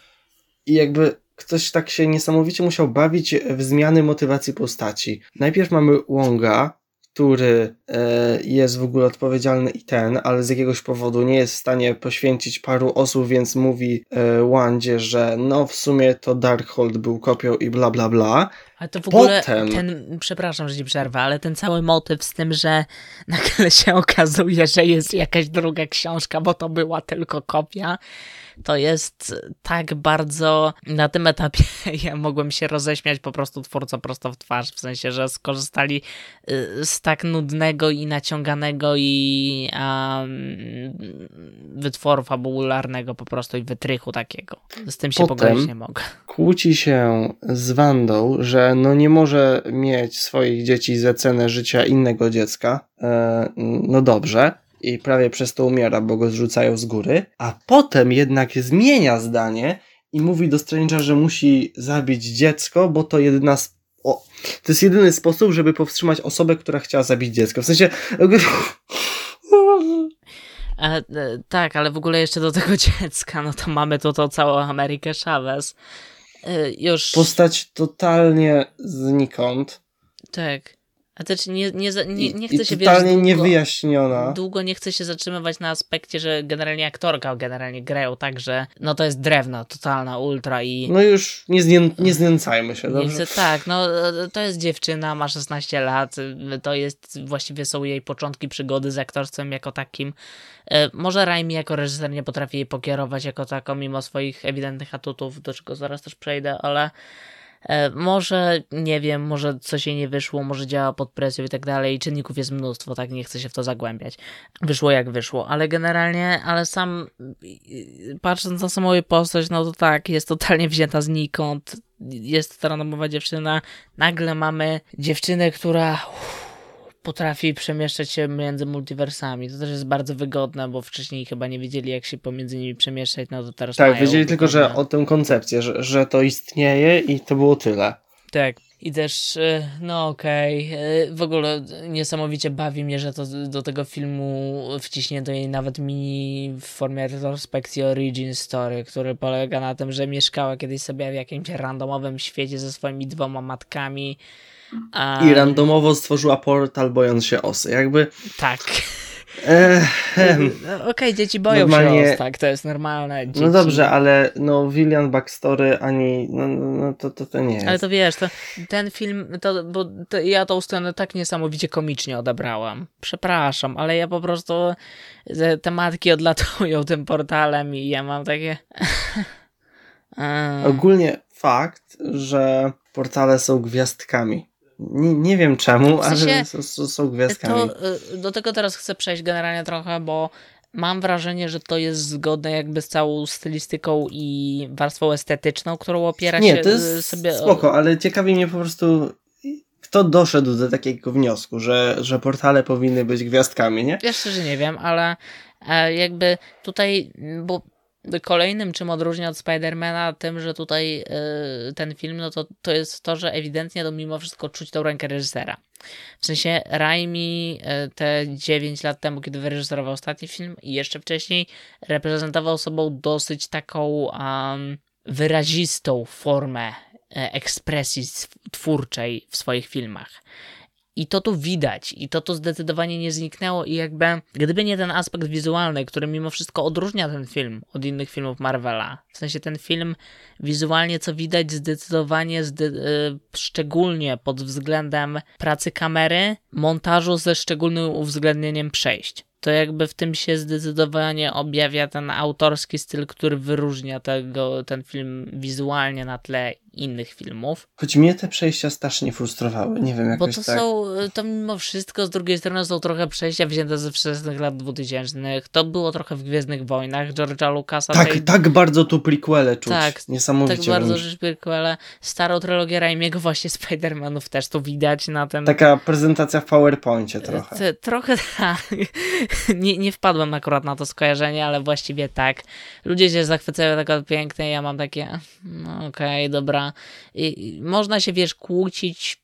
I jakby ktoś tak się niesamowicie musiał bawić w zmiany motywacji postaci. Najpierw mamy Wonga, który e, jest w ogóle odpowiedzialny i ten, ale z jakiegoś powodu nie jest w stanie poświęcić paru osób, więc mówi e, Wandzie, że no w sumie to Darkhold był kopią i bla bla bla. Ale to w ogóle Potem... ten, przepraszam, że ci przerwę, ale ten cały motyw z tym, że [laughs] nagle się okazuje, że jest jakaś druga książka, bo to była tylko kopia, to jest tak bardzo na tym etapie [laughs] ja mogłem się roześmiać po prostu twórco prosto w twarz, w sensie, że skorzystali y, z tak nudnego i naciąganego i um, wytworu fabularnego po prostu i wytrychu takiego. Z tym się pogodzić nie mogę. Kłóci się z Wandą, że no nie może mieć swoich dzieci za cenę życia innego dziecka. E, no dobrze. I prawie przez to umiera, bo go zrzucają z góry. A potem jednak zmienia zdanie i mówi do Strange'a, że musi zabić dziecko, bo to jedyna. O, to jest jedyny sposób, żeby powstrzymać osobę, która chciała zabić dziecko. W sensie. E, e, tak, ale w ogóle jeszcze do tego dziecka, no to mamy tu to całą Amerykę Chavez. E, już. Postać totalnie znikąd. Tak. A też nie, nie, nie, nie chcę I się totalnie wiesz, długo, niewyjaśniona. Długo nie chcę się zatrzymywać na aspekcie, że generalnie aktorka generalnie grają tak, że no to jest drewno, totalna ultra i... No już nie, znię, nie znęcajmy się, dobrze? Nie chcę, tak, no to jest dziewczyna, ma 16 lat, to jest, właściwie są jej początki przygody z aktorstwem jako takim. E, może Raimi jako reżyser nie potrafi jej pokierować jako taką, mimo swoich ewidentnych atutów, do czego zaraz też przejdę, ale może, nie wiem, może coś jej nie wyszło, może działa pod presją i tak dalej. Czynników jest mnóstwo, tak nie chcę się w to zagłębiać. Wyszło jak wyszło, ale generalnie, ale sam patrząc na samą jej postać, no to tak, jest totalnie wzięta znikąd. Jest to randomowa dziewczyna. Nagle mamy dziewczynę, która. Uff, potrafi przemieszczać się między multiversami. To też jest bardzo wygodne, bo wcześniej chyba nie wiedzieli, jak się pomiędzy nimi przemieszczać, no to teraz Tak, wiedzieli tylko, że o tę koncepcję, że, że to istnieje i to było tyle. Tak. I też, e, no okej, okay. w ogóle niesamowicie bawi mnie, że to do tego filmu wciśnięto jej nawet mini w formie retrospekcji origin story, który polega na tym, że mieszkała kiedyś sobie w jakimś randomowym świecie ze swoimi dwoma matkami, a... I randomowo stworzyła portal bojąc się osy. Jakby. Tak. No, okej, okay, dzieci boją Normalnie... się os, tak, to jest normalne. Dzieci... No dobrze, ale no William Backstory ani, no, no, no to, to, to nie jest. Ale to wiesz, to, ten film, to, bo to, ja tą scenę tak niesamowicie komicznie odebrałam. Przepraszam, ale ja po prostu te matki odlatują [laughs] tym portalem i ja mam takie... [laughs] Ogólnie fakt, że portale są gwiazdkami nie, nie wiem czemu, w sensie, ale są, są gwiazdkami. To, y, do tego teraz chcę przejść generalnie trochę, bo mam wrażenie, że to jest zgodne jakby z całą stylistyką i warstwą estetyczną, którą opiera nie, się to jest y, sobie... spoko, ale ciekawi mnie po prostu kto doszedł do takiego wniosku, że, że portale powinny być gwiazdkami, nie? Ja szczerze nie wiem, ale e, jakby tutaj, bo Kolejnym, czym odróżnia od Spidermana, tym, że tutaj y, ten film, no to, to jest to, że ewidentnie to mimo wszystko czuć tą rękę reżysera. W sensie Raimi y, te 9 lat temu, kiedy wyreżyserował ostatni film i jeszcze wcześniej reprezentował sobą dosyć taką um, wyrazistą formę e, ekspresji twórczej w swoich filmach. I to tu widać, i to tu zdecydowanie nie zniknęło, i jakby, gdyby nie ten aspekt wizualny, który mimo wszystko odróżnia ten film od innych filmów Marvela, w sensie ten film wizualnie, co widać, zdecydowanie, zde y, szczególnie pod względem pracy kamery, montażu ze szczególnym uwzględnieniem przejść. To jakby w tym się zdecydowanie objawia ten autorski styl, który wyróżnia tego, ten film wizualnie na tle innych filmów. Choć mnie te przejścia strasznie frustrowały, nie wiem, jakoś Bo to tak... są, to mimo wszystko z drugiej strony są trochę przejścia wzięte ze wczesnych lat 2000 To było trochę w Gwiezdnych Wojnach George'a Lucasa. Tak, tej... tak bardzo tu prequele czuć. Tak, Niesamowicie. Tak bardzo rzecz prequele. Starą trylogię Raimiego właśnie Spider-Manów też tu widać na tym. Taka prezentacja w PowerPoincie trochę. T trochę [laughs] tak. nie, nie wpadłem akurat na to skojarzenie, ale właściwie tak. Ludzie się zachwycają tak piękne ja mam takie, no okej, okay, dobra. Można się, wiesz, kłócić,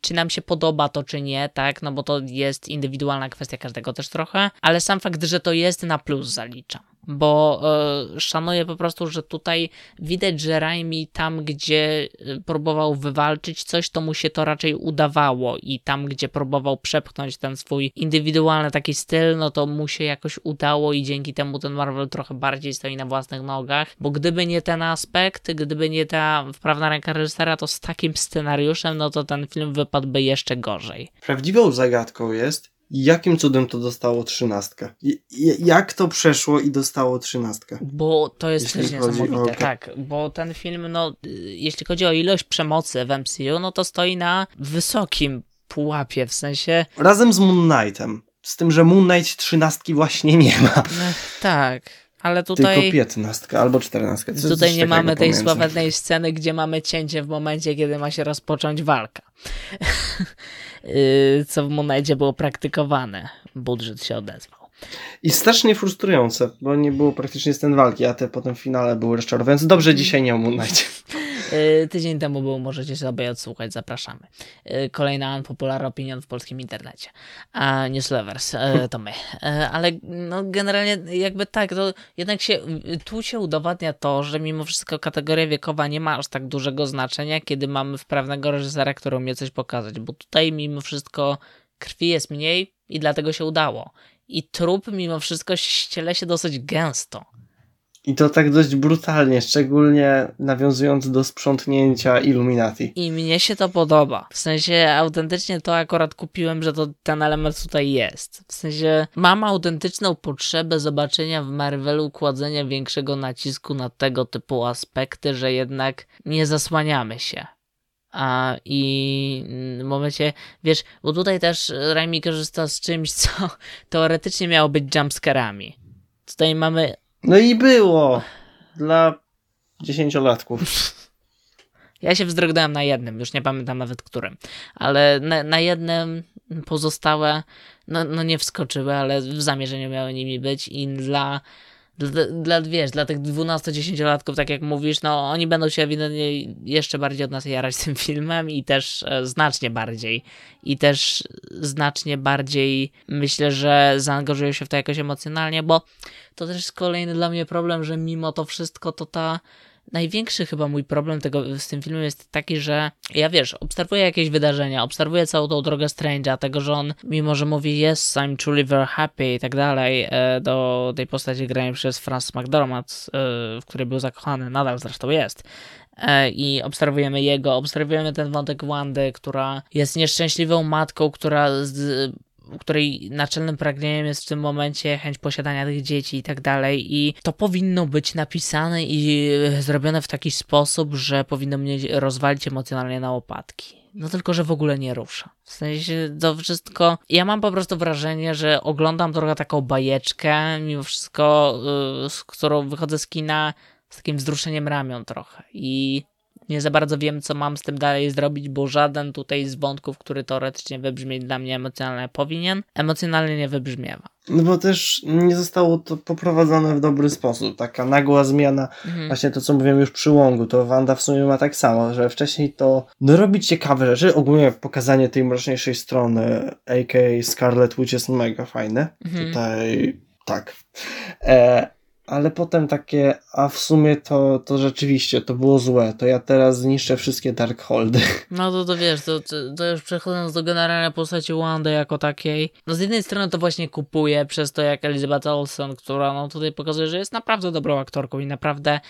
czy nam się podoba to, czy nie, tak, no bo to jest indywidualna kwestia każdego też trochę, ale sam fakt, że to jest na plus zaliczam bo y, szanuję po prostu, że tutaj widać, że Raimi tam, gdzie e, próbował wywalczyć coś, to mu się to raczej udawało i tam, gdzie próbował przepchnąć ten swój indywidualny taki styl, no to mu się jakoś udało i dzięki temu ten Marvel trochę bardziej stoi na własnych nogach, bo gdyby nie ten aspekt, gdyby nie ta wprawna ręka reżysera, to z takim scenariuszem, no to ten film wypadłby jeszcze gorzej. Prawdziwą zagadką jest, Jakim cudem to dostało trzynastkę? Jak to przeszło i dostało trzynastkę? Bo to jest jeśli też niesamowite, o... tak. Bo ten film, no, jeśli chodzi o ilość przemocy w MCU, no to stoi na wysokim pułapie, w sensie... Razem z Moon Knightem. Z tym, że Moon Knight trzynastki właśnie nie ma. No, tak. Ale tutaj. Tylko piętnastka albo czternastka. Tutaj nie mamy tej sławetnej sceny, gdzie mamy cięcie w momencie, kiedy ma się rozpocząć walka. [laughs] Y, co w momencie było praktykowane. Budżet się odezwał. I strasznie frustrujące, bo nie było praktycznie scen walki, a te potem w finale były rozczarowujące. Dobrze, dzisiaj nie o Moon Y, [laughs] tydzień temu był, możecie sobie odsłuchać, zapraszamy. Y, kolejna popularna opinion w polskim internecie. A Newslevers, y, to my. Ale no, generalnie jakby tak, to jednak się, tu się udowadnia to, że mimo wszystko kategoria wiekowa nie ma aż tak dużego znaczenia, kiedy mamy wprawnego reżysera, który umie coś pokazać, bo tutaj mimo wszystko krwi jest mniej i dlatego się udało. I trup mimo wszystko ściele się dosyć gęsto. I to tak dość brutalnie, szczególnie nawiązując do sprzątnięcia Illuminati. I mnie się to podoba. W sensie autentycznie to akurat kupiłem, że to ten element tutaj jest. W sensie mam autentyczną potrzebę zobaczenia w Marvelu kładzenia większego nacisku na tego typu aspekty, że jednak nie zasłaniamy się. A i w momencie, wiesz, bo tutaj też Raimi korzysta z czymś, co [laughs] teoretycznie miało być jumpscarami. Tutaj mamy no i było. Dla dziesięciolatków. Ja się wzdrognąłem na jednym, już nie pamiętam nawet którym, ale na, na jednym pozostałe, no, no nie wskoczyły, ale w zamierzeniu miały nimi być i dla dla, dla, wiesz, dla tych 12-10-latków, tak jak mówisz, no oni będą się ewidentnie jeszcze bardziej od nas jarać [laughs] tym filmem i też e, znacznie bardziej. I też znacznie bardziej myślę, że zaangażują się w to jakoś emocjonalnie, bo to też jest kolejny dla mnie problem, że mimo to wszystko to ta największy chyba mój problem tego, z tym filmem jest taki, że ja wiesz, obserwuję jakieś wydarzenia, obserwuję całą tą drogę Strange'a, tego, że on, mimo że mówi yes, I'm truly very happy i tak dalej, e, do tej postaci granej przez Francis McDormand, e, w której był zakochany, nadal zresztą jest, e, i obserwujemy jego, obserwujemy ten wątek Wandy, która jest nieszczęśliwą matką, która z, której naczelnym pragnieniem jest w tym momencie chęć posiadania tych dzieci i tak dalej. I to powinno być napisane i zrobione w taki sposób, że powinno mnie rozwalić emocjonalnie na łopatki. No tylko, że w ogóle nie rusza. W sensie to wszystko. Ja mam po prostu wrażenie, że oglądam trochę taką bajeczkę, mimo wszystko, yy, z którą wychodzę z kina z takim wzruszeniem ramion trochę. I nie za bardzo wiem, co mam z tym dalej zrobić, bo żaden tutaj z wątków, który teoretycznie wybrzmieć dla mnie emocjonalnie powinien, emocjonalnie nie wybrzmiewa. No bo też nie zostało to poprowadzone w dobry sposób. Taka nagła zmiana, mhm. właśnie to co mówiłem już przy Łągu, to Wanda w sumie ma tak samo, że wcześniej to no robi ciekawe rzeczy, ogólnie pokazanie tej mroczniejszej strony, a.k.a. Scarlet Witch jest mega fajne. Mhm. Tutaj tak. E, ale potem takie, a w sumie to, to rzeczywiście to było złe, to ja teraz zniszczę wszystkie Darkholdy. [laughs] No to, to wiesz, to, to już przechodząc do generalnej postaci Wandy jako takiej, no z jednej strony to właśnie kupuję przez to jak Elizabeth Olsen, która no tutaj pokazuje, że jest naprawdę dobrą aktorką i naprawdę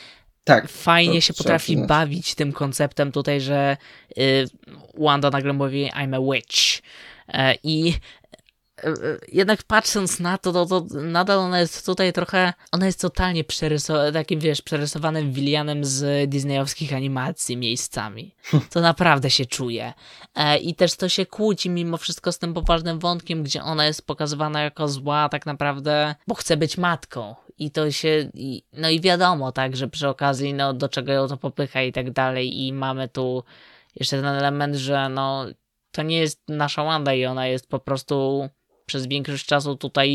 tak, fajnie się potrafi bawić tym konceptem tutaj, że y, Wanda nagle mówi I'm a witch. E, I jednak patrząc na to, to, to nadal ona jest tutaj trochę, ona jest totalnie przerysowana, takim wiesz, przerysowanym Willianem z disneyowskich animacji miejscami. To naprawdę się czuje. E, I też to się kłóci mimo wszystko z tym poważnym wątkiem, gdzie ona jest pokazywana jako zła tak naprawdę, bo chce być matką. I to się, i, no i wiadomo, tak, że przy okazji, no do czego ją to popycha i tak dalej i mamy tu jeszcze ten element, że no to nie jest nasza Wanda i ona jest po prostu przez większość czasu tutaj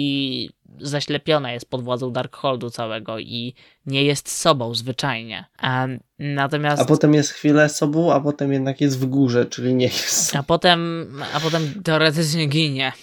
zaślepiona jest pod władzą Darkholdu całego i nie jest sobą zwyczajnie. A, natomiast... A potem jest chwilę sobą, a potem jednak jest w górze, czyli nie jest. A potem, a potem teoretycznie ginie.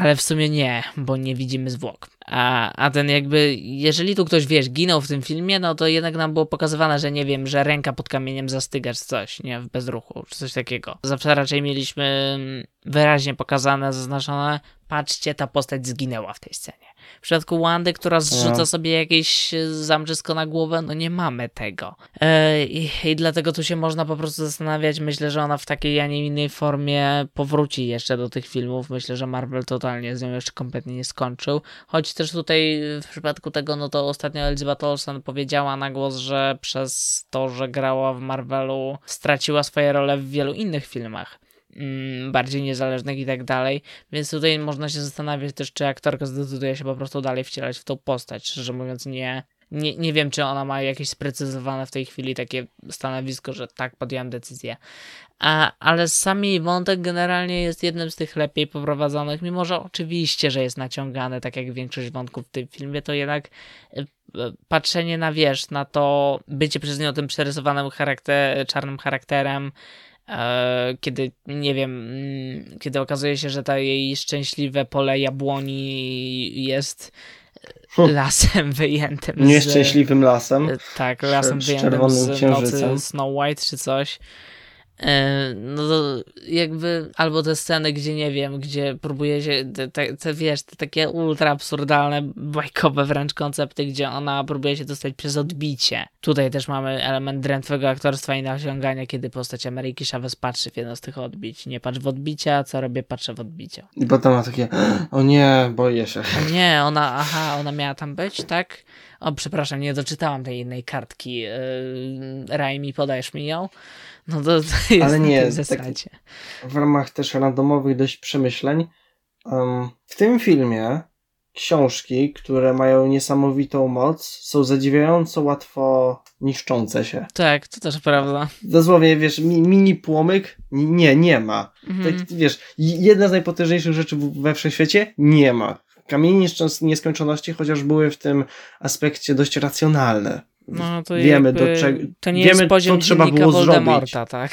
Ale w sumie nie, bo nie widzimy zwłok. A, a ten jakby, jeżeli tu ktoś, wiesz, ginął w tym filmie, no to jednak nam było pokazywane, że nie wiem, że ręka pod kamieniem zastyga czy coś, nie, w bezruchu, czy coś takiego. Zawsze raczej mieliśmy wyraźnie pokazane, zaznaczone, patrzcie, ta postać zginęła w tej scenie. W przypadku Wandy, która zrzuca No. sobie jakieś e, zamczysko na głowę, no nie mamy tego. E, i, I dlatego tu się można po prostu zastanawiać. Myślę, że ona w takiej, a nie innej formie powróci jeszcze do tych filmów. Myślę, że Marvel totalnie z nią jeszcze kompletnie nie skończył. Choć też tutaj w przypadku tego, no to ostatnio Elizabeth Olsen powiedziała na głos, że przez to, że grała w Marvelu, straciła swoje role w wielu innych filmach. Mm, Bardziej niezależnych i tak dalej, więc tutaj można się zastanawiać też, czy aktorka zdecyduje się po prostu dalej wcielać w tą postać. Szczerze mówiąc, nie, nie, nie wiem, czy ona ma jakieś sprecyzowane w tej chwili takie stanowisko, że tak, podjąłem decyzję. A, ale sami wątek generalnie jest jednym z tych lepiej poprowadzonych, mimo że oczywiście, że jest naciągany, tak jak większość wątków w tym filmie, to jednak e, e, patrzenie na wiesz, na to bycie przez nią tym przerysowanym charakter, czarnym charakterem, kiedy, nie wiem, mm, kiedy okazuje się, że to jej szczęśliwe pole jabłoni jest lasem wyjętym z... Nieszczęśliwym lasem. E, Tak, lasem z wyjętym z nocy. Snow White czy coś. E, No to jakby, albo te sceny, gdzie nie wiem, gdzie próbuje się, te, te, wiesz, te takie ultra absurdalne, bajkowe wręcz koncepty, gdzie ona próbuje się dostać przez odbicie. Tutaj też mamy element drętwego aktorstwa i naciągania, kiedy postać Ameryki Chavez patrzy w jedno z tych odbić. Nie patrz w odbicia, co robię, patrzę w odbicia. I potem ma takie, o nie, boję się. A nie, ona, aha, ona miała tam być, tak? O, przepraszam, nie doczytałam tej jednej kartki. Yy, Raj mi, podajesz mi ją? No to, to jest Ale nie, tak- zasadzie. w ramach też randomowych dość przemyśleń. em, w tym filmie książki, które mają niesamowitą moc, są zadziwiająco łatwo niszczące się. Tak, to też prawda. Dosłownie, wiesz, mi, mini płomyk? Nie, nie ma. Mhm. Tak, wiesz, jedna z najpotężniejszych rzeczy w- we wszechświecie? Nie ma. Kamienie nieskończoności, chociaż były w tym aspekcie dość racjonalne. No to wiemy, jakby, do czego- To nie wiemy, jest poziom co trzeba było Voldemorta, tak?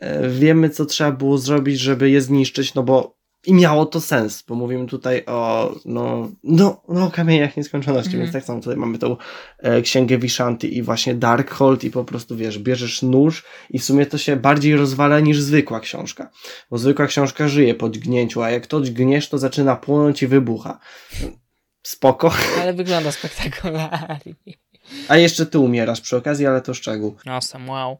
E, Wiemy, co trzeba było zrobić, żeby je zniszczyć, no bo i miało to sens, bo mówimy tutaj o, no, no, no kamieniach nieskończoności, Mhm. więc tak samo tutaj mamy tą e, księgę Vishanti i właśnie Darkhold i po prostu, wiesz, bierzesz nóż i w sumie to się bardziej rozwala niż zwykła książka, bo zwykła książka żyje po dźgnięciu, a jak to dźgniesz, to zaczyna płonąć i wybucha. Spoko. Ale wygląda spektakularnie. A jeszcze ty umierasz przy okazji, ale to szczegół. Awesome, wow.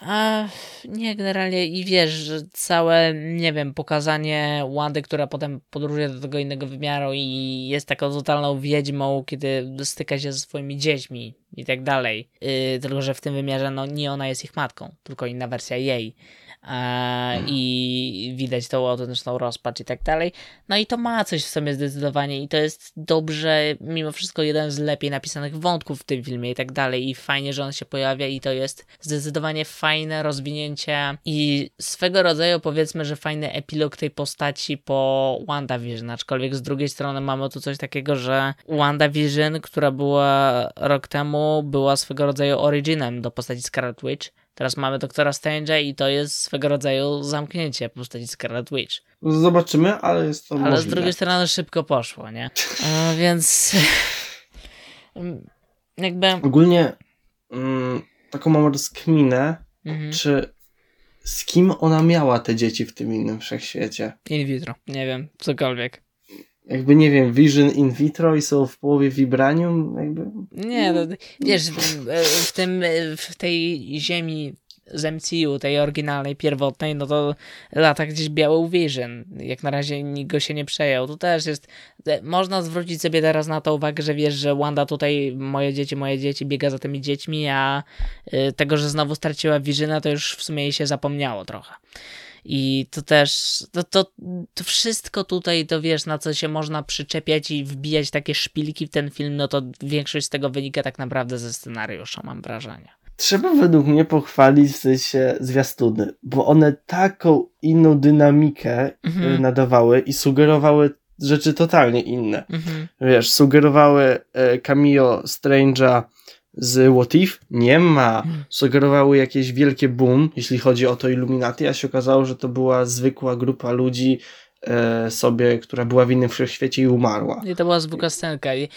A nie, generalnie i wiesz, że całe, nie wiem, pokazanie Wandy, która potem podróżuje do tego innego wymiaru i jest taką totalną wiedźmą, kiedy styka się ze swoimi dziećmi i tak dalej. Yy, tylko, że w tym wymiarze, no nie ona jest ich matką, tylko inna wersja jej. A, I widać tą autentyczną rozpacz i tak dalej. No i to ma coś w sobie zdecydowanie i to jest dobrze, mimo wszystko jeden z lepiej napisanych wątków w tym filmie i tak dalej. I fajnie, że on się pojawia i to jest zdecydowanie fajne rozwinięcie i swego rodzaju powiedzmy, że fajny epilog tej postaci po WandaVision, aczkolwiek z drugiej strony mamy tu coś takiego, że WandaVision, która była rok temu, była swego rodzaju originem do postaci Scarlet Witch, Teraz mamy Doktora Strange'a i to jest swego rodzaju zamknięcie postaci Scarlet Witch. Zobaczymy, ale jest to Ale możliwe. z drugiej strony szybko poszło, nie? E, więc [laughs] jakby Ogólnie mm, taką mam rozkminę, mhm. czy z kim ona miała te dzieci w tym innym wszechświecie. in vitro, nie wiem, cokolwiek. Jakby nie wiem, Vision in vitro i są w połowie vibranium, jakby. Nie, no, wiesz, w, w tym, w tej ziemi z MCU, tej oryginalnej, pierwotnej, no to lata gdzieś biały Vision. Jak na razie nikt go się nie przejął. Tu też jest, można zwrócić sobie teraz na to uwagę, że wiesz, że Wanda tutaj, moje dzieci, moje dzieci, biega za tymi dziećmi, a y, tego, że znowu straciła Visiona, to już w sumie jej się zapomniało trochę. I to też, to, to, to wszystko tutaj, to wiesz, na co się można przyczepiać i wbijać takie szpilki w ten film, no to większość z tego wynika tak naprawdę ze scenariusza, mam wrażenie. Trzeba według mnie pochwalić w sensie zwiastuny, bo one taką inną dynamikę Mhm. y, nadawały i sugerowały rzeczy totalnie inne. Mhm. Wiesz, sugerowały e, cameo Strange'a z What If? Nie ma. Sugerowały jakieś wielkie boom, jeśli chodzi o to Illuminati, a się okazało, że to była zwykła grupa ludzi e, sobie, która była w innym wszechświecie i umarła. I to była zwykła scenka. I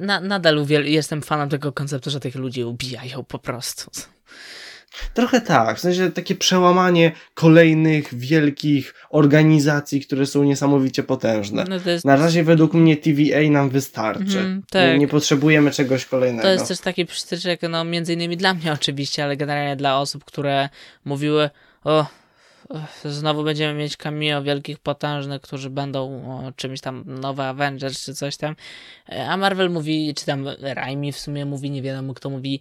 na, nadal uwiel- jestem fanem tego konceptu, że tych ludzi ubijają po prostu. Trochę tak, w sensie takie przełamanie kolejnych wielkich organizacji, które są niesamowicie potężne. No jest, Na razie według mnie TVA nam wystarczy. Nie, tak. nie potrzebujemy czegoś kolejnego. to jest też taki przystyczek, no między innymi dla mnie oczywiście, ale generalnie dla osób, które mówiły o znowu będziemy mieć cameo wielkich, potężnych, którzy będą o, czymś tam nowe Avengers czy coś tam, E, a Marvel mówi, czy tam Raimi w sumie mówi, nie wiadomo kto mówi,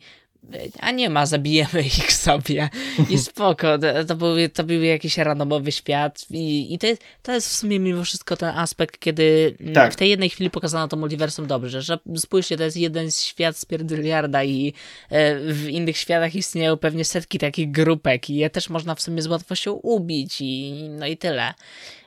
a nie ma, zabijemy [laughs] ich sobie i spoko, to, to, był, to był jakiś randomowy świat i, i to, jest, to jest w sumie mimo wszystko ten aspekt, kiedy mm, Tak. w tej jednej chwili pokazano to multiversum dobrze, że spójrzcie, to jest jeden świat z pierdyliarda i e, w innych światach istnieją pewnie setki takich grupek i je też można w sumie z łatwością ubić i no i tyle.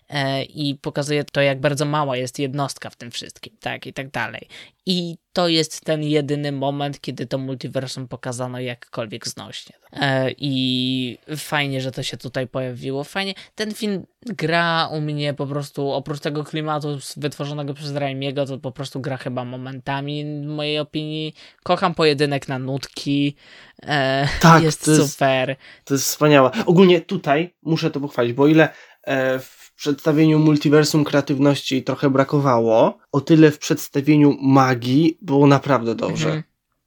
E, I pokazuje to, jak bardzo mała jest jednostka w tym wszystkim, tak, i tak dalej. I to jest ten jedyny moment, kiedy to multiversum pokazano jakkolwiek znośnie. E, I fajnie, że to się tutaj pojawiło. Fajnie. Ten film gra u mnie po prostu, oprócz tego klimatu wytworzonego przez Raimiego, to po prostu gra chyba momentami, w mojej opinii. Kocham pojedynek na nutki. E, Tak, jest to jest- super. To jest wspaniałe. Ogólnie tutaj muszę to pochwalić, bo ile w przedstawieniu multiversum kreatywności trochę brakowało, o tyle w przedstawieniu magii było naprawdę dobrze. Mhm.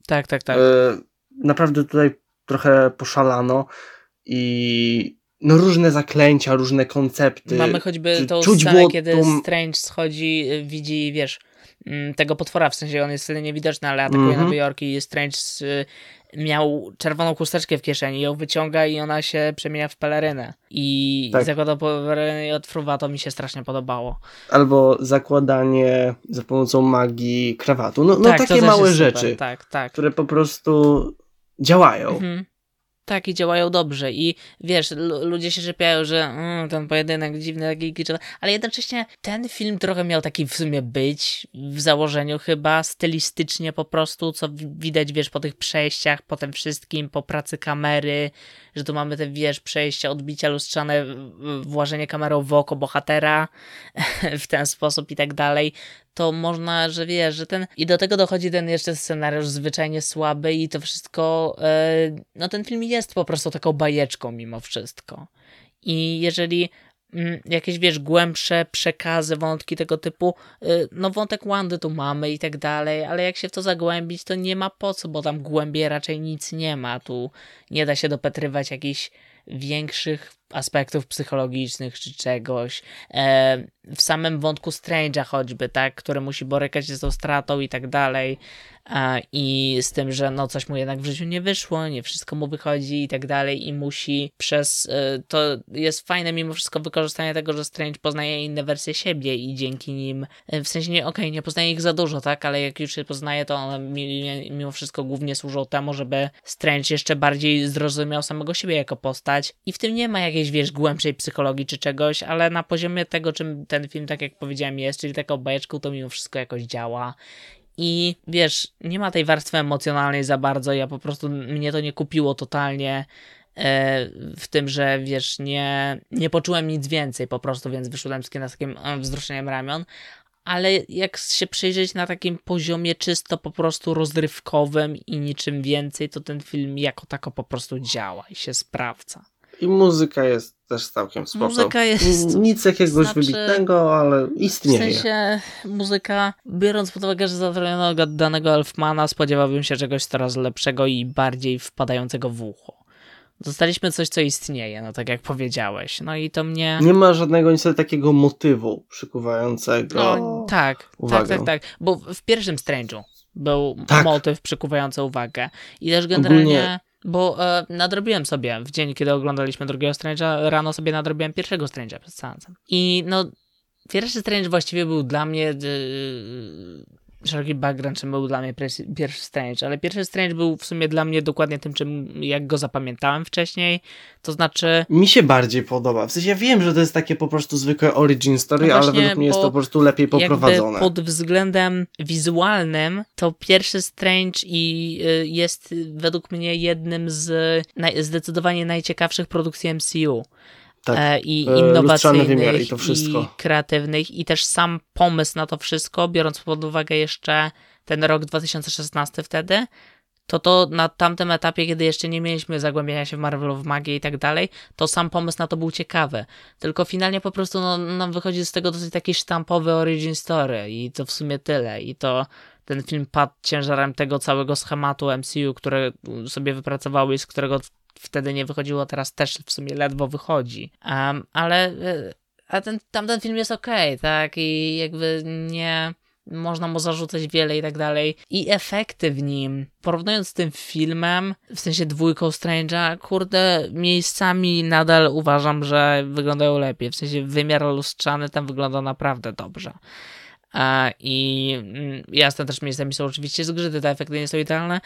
Tak, tak, tak. E, naprawdę tutaj trochę poszalano i no różne zaklęcia, różne koncepty. Mamy choćby tą czuć scenę, kiedy tą- Strange schodzi, widzi, wiesz, tego potwora, w sensie on jest wtedy niewidoczny, ale atakuje Mhm. Nowy Jork i Strange y, miał czerwoną chusteczkę w kieszeni, ją wyciąga i ona się przemienia w pelerynę. I Tak. zakłada pelerynę i odfruwa, to mi się strasznie podobało. Albo zakładanie za pomocą magii krawatu. No, no tak, takie małe super, rzeczy, Tak, tak. które po prostu działają. Mhm. Tak, i działają dobrze. I wiesz, lu- ludzie się czepiają, że mm, ten pojedynek dziwny, taki kiczowy, ale jednocześnie ten film trochę miał taki w sumie być, w założeniu chyba, stylistycznie po prostu, co wi- widać, wiesz, po tych przejściach, po tym wszystkim, po pracy kamery, że tu mamy te, wiesz, przejścia, odbicia lustrzane, w- włażenie kamerą w oko bohatera [laughs] w ten sposób i tak dalej, to można, że wiesz, że ten... I do tego dochodzi ten jeszcze scenariusz zwyczajnie słaby i to wszystko... e, no ten film jest po prostu taką bajeczką mimo wszystko. I jeżeli jakieś, wiesz, głębsze przekazy, wątki tego typu, y, no wątek Wandy tu mamy i tak dalej, ale jak się w to zagłębić, to nie ma po co, bo tam głębiej raczej nic nie ma. Tu nie da się dopatrywać jakichś większych aspektów psychologicznych czy czegoś. E, w samym wątku Strange'a choćby, tak, który musi borykać się z tą stratą i tak dalej. A, I z tym, że no coś mu jednak w życiu nie wyszło, nie wszystko mu wychodzi i tak dalej i musi przez, y, to jest fajne mimo wszystko wykorzystanie tego, że Strange poznaje inne wersje siebie i dzięki nim, y, w sensie nie, okej, nie poznaje ich za dużo, tak, ale jak już się poznaje, to one mi- mimo wszystko głównie służą temu, żeby Strange jeszcze bardziej zrozumiał samego siebie jako postać i w tym nie ma jakiejś, wiesz, głębszej psychologii czy czegoś, ale na poziomie tego, czym ten film, tak jak powiedziałem, jest, czyli taką bajeczką, to mimo wszystko jakoś działa. I wiesz, nie ma tej warstwy emocjonalnej za bardzo. Ja po prostu mnie to nie kupiło totalnie e, w tym, że wiesz, nie, nie poczułem nic więcej po prostu, więc wyszedłem z kina z takim e, wzruszeniem ramion. Ale jak się przyjrzeć na takim poziomie czysto po prostu rozrywkowym i niczym więcej, to ten film jako tako po prostu działa i się sprawdza. I muzyka jest też całkiem spoko. Muzyka jest- Nic jakiegoś znaczy- wybitnego, ale W istnieje. sensie muzyka, biorąc pod uwagę, że zatrudniono danego Elfmana, spodziewałbym się czegoś coraz lepszego i bardziej wpadającego w ucho. Dostaliśmy coś, co istnieje, no tak jak powiedziałeś. No i to mnie. Nie ma żadnego niestety takiego motywu przykuwającego. No, tak, uwagę. tak, tak, tak. Bo w pierwszym Strange'u był Tak. motyw przykuwający uwagę. I też generalnie. Ogólnie- Bo e, nadrobiłem sobie w dzień, kiedy oglądaliśmy drugiego Strange'a, rano sobie nadrobiłem pierwszego Strange'a przed seansem. I no, pierwszy Strange właściwie był dla mnie. Szeroki background, czym był dla mnie pierwszy Strange, ale pierwszy Strange był w sumie dla mnie dokładnie tym, czym jak go zapamiętałem wcześniej. To znaczy. Mi się bardziej podoba. W sensie ja wiem, że to jest takie po prostu zwykłe origin story, No ale właśnie, według mnie jest to po prostu lepiej poprowadzone. Pod względem wizualnym, to pierwszy Strange i y, jest według mnie jednym z naj, zdecydowanie najciekawszych produkcji MCU. Tak. E, I E, innowacyjnych, wymiar i to wszystko. i kreatywnych, i też sam pomysł na to wszystko, biorąc pod uwagę jeszcze ten rok 2016 wtedy, to to na tamtym etapie, kiedy jeszcze nie mieliśmy zagłębiania się w Marvelu, w magię i tak dalej, to sam pomysł na to był ciekawy. Tylko finalnie po prostu no, nam wychodzi z tego dosyć taki sztampowy origin story i to w sumie tyle. I to ten film padł ciężarem tego całego schematu MCU, które sobie wypracowały i z którego wtedy nie wychodziło, teraz też w sumie ledwo wychodzi. Um, ale e, a ten, tamten film jest okej, okay, tak? I jakby nie można mu zarzucać wiele i tak dalej. I efekty w nim, porównując z tym filmem, w sensie dwójką Strange'a, kurde, miejscami nadal uważam, że wyglądają lepiej. W sensie wymiar lustrzany tam wygląda naprawdę dobrze. I mm, jasne, też miejscami są oczywiście zgrzyty, te efekty nie są idealne,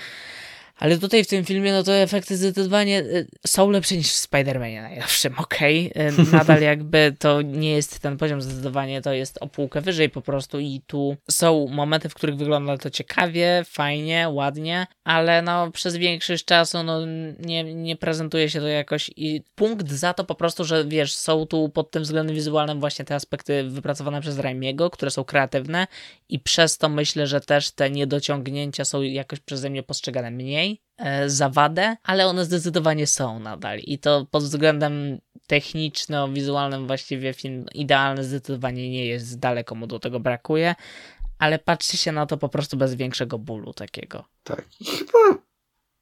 ale tutaj w tym filmie, no to efekty zdecydowanie y, są lepsze niż w Spider-Manie najlepszym, okej? Okay? [laughs] Nadal jakby to nie jest ten poziom, zdecydowanie to jest o półkę wyżej po prostu i tu są momenty, w których wygląda to ciekawie, fajnie, ładnie, ale no przez większość czasu no nie, nie prezentuje się to jakoś i punkt za to po prostu, że wiesz, są tu pod tym względem wizualnym właśnie te aspekty wypracowane przez Raimiego, które są kreatywne i przez to myślę, że też te niedociągnięcia są jakoś przeze mnie postrzegane mniej, E, zawadę, ale one zdecydowanie są nadal i to pod względem techniczno-wizualnym właściwie film idealny zdecydowanie nie jest, daleko mu do tego brakuje, ale patrzy się na to po prostu bez większego bólu takiego. Tak, i chyba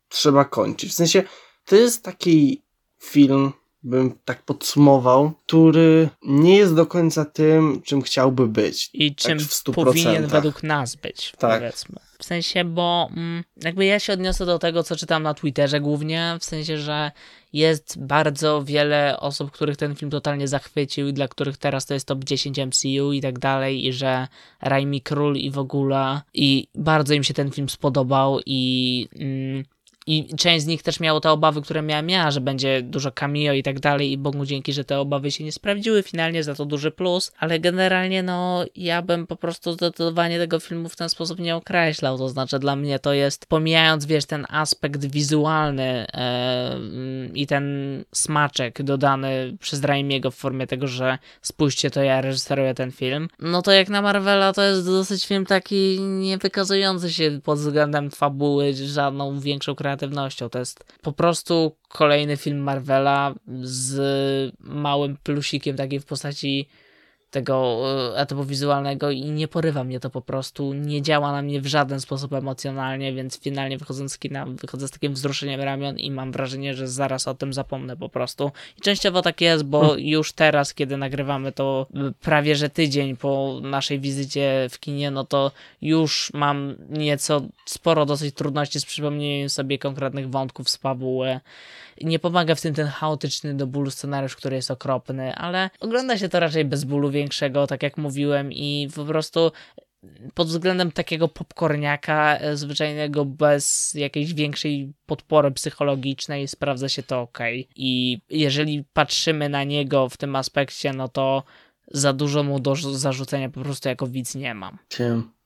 trzeba kończyć. W sensie, to jest taki film, bym tak podsumował, który nie jest do końca tym, czym chciałby być. I tak czym powinien według nas być, tak. powiedzmy. W sensie, bo mm, jakby ja się odniosę do tego, co czytam na Twitterze głównie, w sensie, że jest bardzo wiele osób, których ten film totalnie zachwycił i dla których teraz to jest top 10 MCU i tak dalej i że Raimi Król i w ogóle i bardzo im się ten film spodobał i mm, i część z nich też miało te obawy, które miałem ja, że będzie dużo cameo i tak dalej i Bogu dzięki, że te obawy się nie sprawdziły. Finalnie, za to duży plus, ale generalnie no ja bym po prostu zdecydowanie tego filmu w ten sposób nie określał, to znaczy dla mnie to jest, pomijając wiesz ten aspekt wizualny e, i ten smaczek dodany przez Raimiego w formie tego, że spójrzcie to ja reżyseruję ten film, no to jak na Marvela to jest dosyć film taki nie wykazujący się pod względem fabuły żadną większą kreatywnością kreatywnością. To jest po prostu kolejny film Marvela z małym plusikiem takiej w postaci tego e, etapu wizualnego i nie porywa mnie to po prostu, nie działa na mnie w żaden sposób emocjonalnie, więc finalnie wychodząc z kina, wychodzę z takim wzruszeniem ramion i mam wrażenie, że zaraz o tym zapomnę po prostu. I częściowo tak jest, bo hmm. już teraz, kiedy nagrywamy to prawie że tydzień po naszej wizycie w kinie, no to już mam nieco sporo dosyć trudności z przypomnieniem sobie konkretnych wątków z fabuły nie pomaga w tym ten chaotyczny do bólu scenariusz, który jest okropny, ale ogląda się to raczej bez bólu większego, tak jak mówiłem, i po prostu pod względem takiego popcorniaka e, zwyczajnego, bez jakiejś większej podpory psychologicznej, sprawdza się to ok. I jeżeli patrzymy na niego w tym aspekcie, no to za dużo mu do zarzucenia po prostu jako widz nie mam.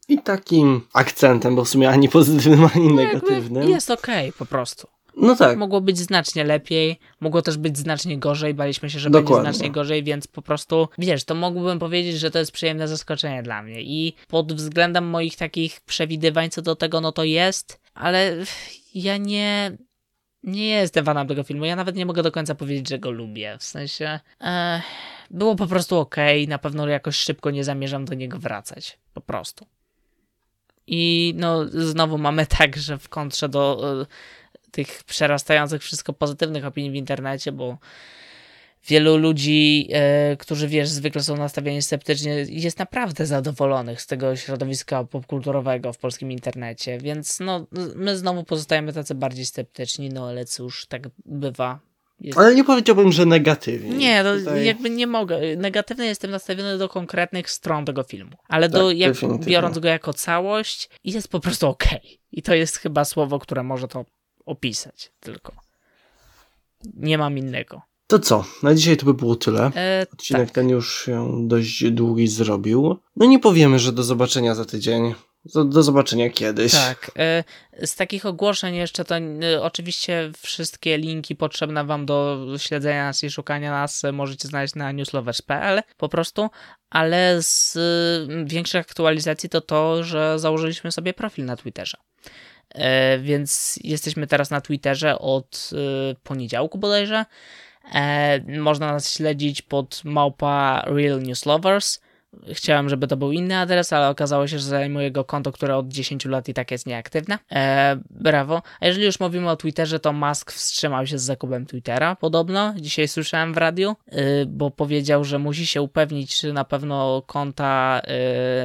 I takim akcentem, bo w sumie ani pozytywnym, ani no negatywnym. Jest ok, po prostu. No tak. Mogło być znacznie lepiej, mogło też być znacznie gorzej, baliśmy się, że Dokładnie. będzie znacznie gorzej, więc po prostu, wiesz, to mógłbym powiedzieć, że to jest przyjemne zaskoczenie dla mnie i pod względem moich takich przewidywań co do tego, no to jest, ale ja nie, nie jestem fanem tego filmu, ja nawet nie mogę do końca powiedzieć, że go lubię, w sensie e, było po prostu ok, na pewno jakoś szybko nie zamierzam do niego wracać, po prostu. I no, znowu mamy tak, że w kontrze do tych przerastających wszystko pozytywnych opinii w internecie, bo wielu ludzi, e, którzy wiesz, zwykle są nastawieni sceptycznie, jest naprawdę zadowolonych z tego środowiska popkulturowego w polskim internecie, więc no, my znowu pozostajemy tacy bardziej sceptyczni, no ale cóż, tak bywa. Jest... Ale nie powiedziałbym, że negatywnie. Nie, no, Tutaj... jakby nie mogę. Negatywnie jestem nastawiony do konkretnych stron tego filmu, ale tak, do, jak, biorąc go jako całość, jest po prostu ok. I to jest chyba słowo, które może to opisać tylko. Nie mam innego. To co? Na dzisiaj to by było tyle. E, Odcinek tak. ten już się dość długi zrobił. No nie powiemy, że do zobaczenia za tydzień. Do, do zobaczenia kiedyś. Tak. E, z takich ogłoszeń jeszcze to e, oczywiście wszystkie linki potrzebne Wam do śledzenia nas i szukania nas możecie znaleźć na newslovers.pl po prostu, ale z większych aktualizacji to to, że założyliśmy sobie profil na Twitterze. E, więc jesteśmy teraz na Twitterze od e, poniedziałku bodajże. E, można nas śledzić pod małpa Real News Lovers. Chciałem, żeby to był inny adres, ale okazało się, że zajmuję go konto, które od 10 lat i tak jest nieaktywne. E, brawo. A jeżeli już mówimy o Twitterze, to Musk wstrzymał się z zakupem Twittera podobno. Dzisiaj słyszałem w radiu, y, bo powiedział, że musi się upewnić, czy na pewno konta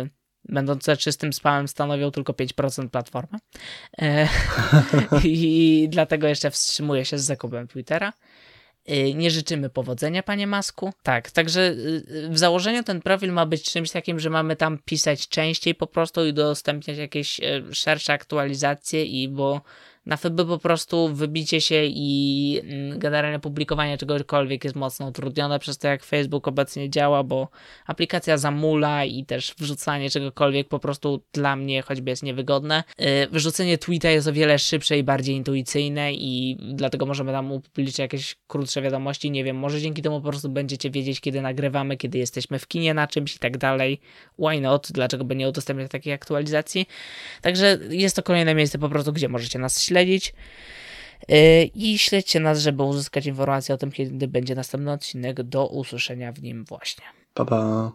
y, będące czystym spamem stanowią tylko 5% platformy. E, [laughs] I dlatego jeszcze wstrzymuje się z zakupem Twittera. Y, nie życzymy powodzenia, panie Masku. Tak, także y, w założeniu ten profil ma być czymś takim, że mamy tam pisać częściej po prostu i udostępniać jakieś y, szersze aktualizacje i bo na FB po prostu wybicie się i mm, generalnie publikowanie czegokolwiek jest mocno utrudnione przez to, jak Facebook obecnie działa, bo aplikacja zamula i też wrzucanie czegokolwiek po prostu dla mnie choćby jest niewygodne. Y, wrzucenie tweeta jest o wiele szybsze i bardziej intuicyjne i dlatego możemy tam upublicznić jakieś krótsze wiadomości. Nie wiem, może dzięki temu po prostu będziecie wiedzieć, kiedy nagrywamy, kiedy jesteśmy w kinie na czymś i tak dalej. Why not? Dlaczego by nie udostępniać takiej aktualizacji? Także jest to kolejne miejsce po prostu, gdzie możecie nas śledzić. Yy, I śledźcie nas, żeby uzyskać informacje o tym, kiedy będzie następny odcinek. Do usłyszenia w nim właśnie. Pa, pa.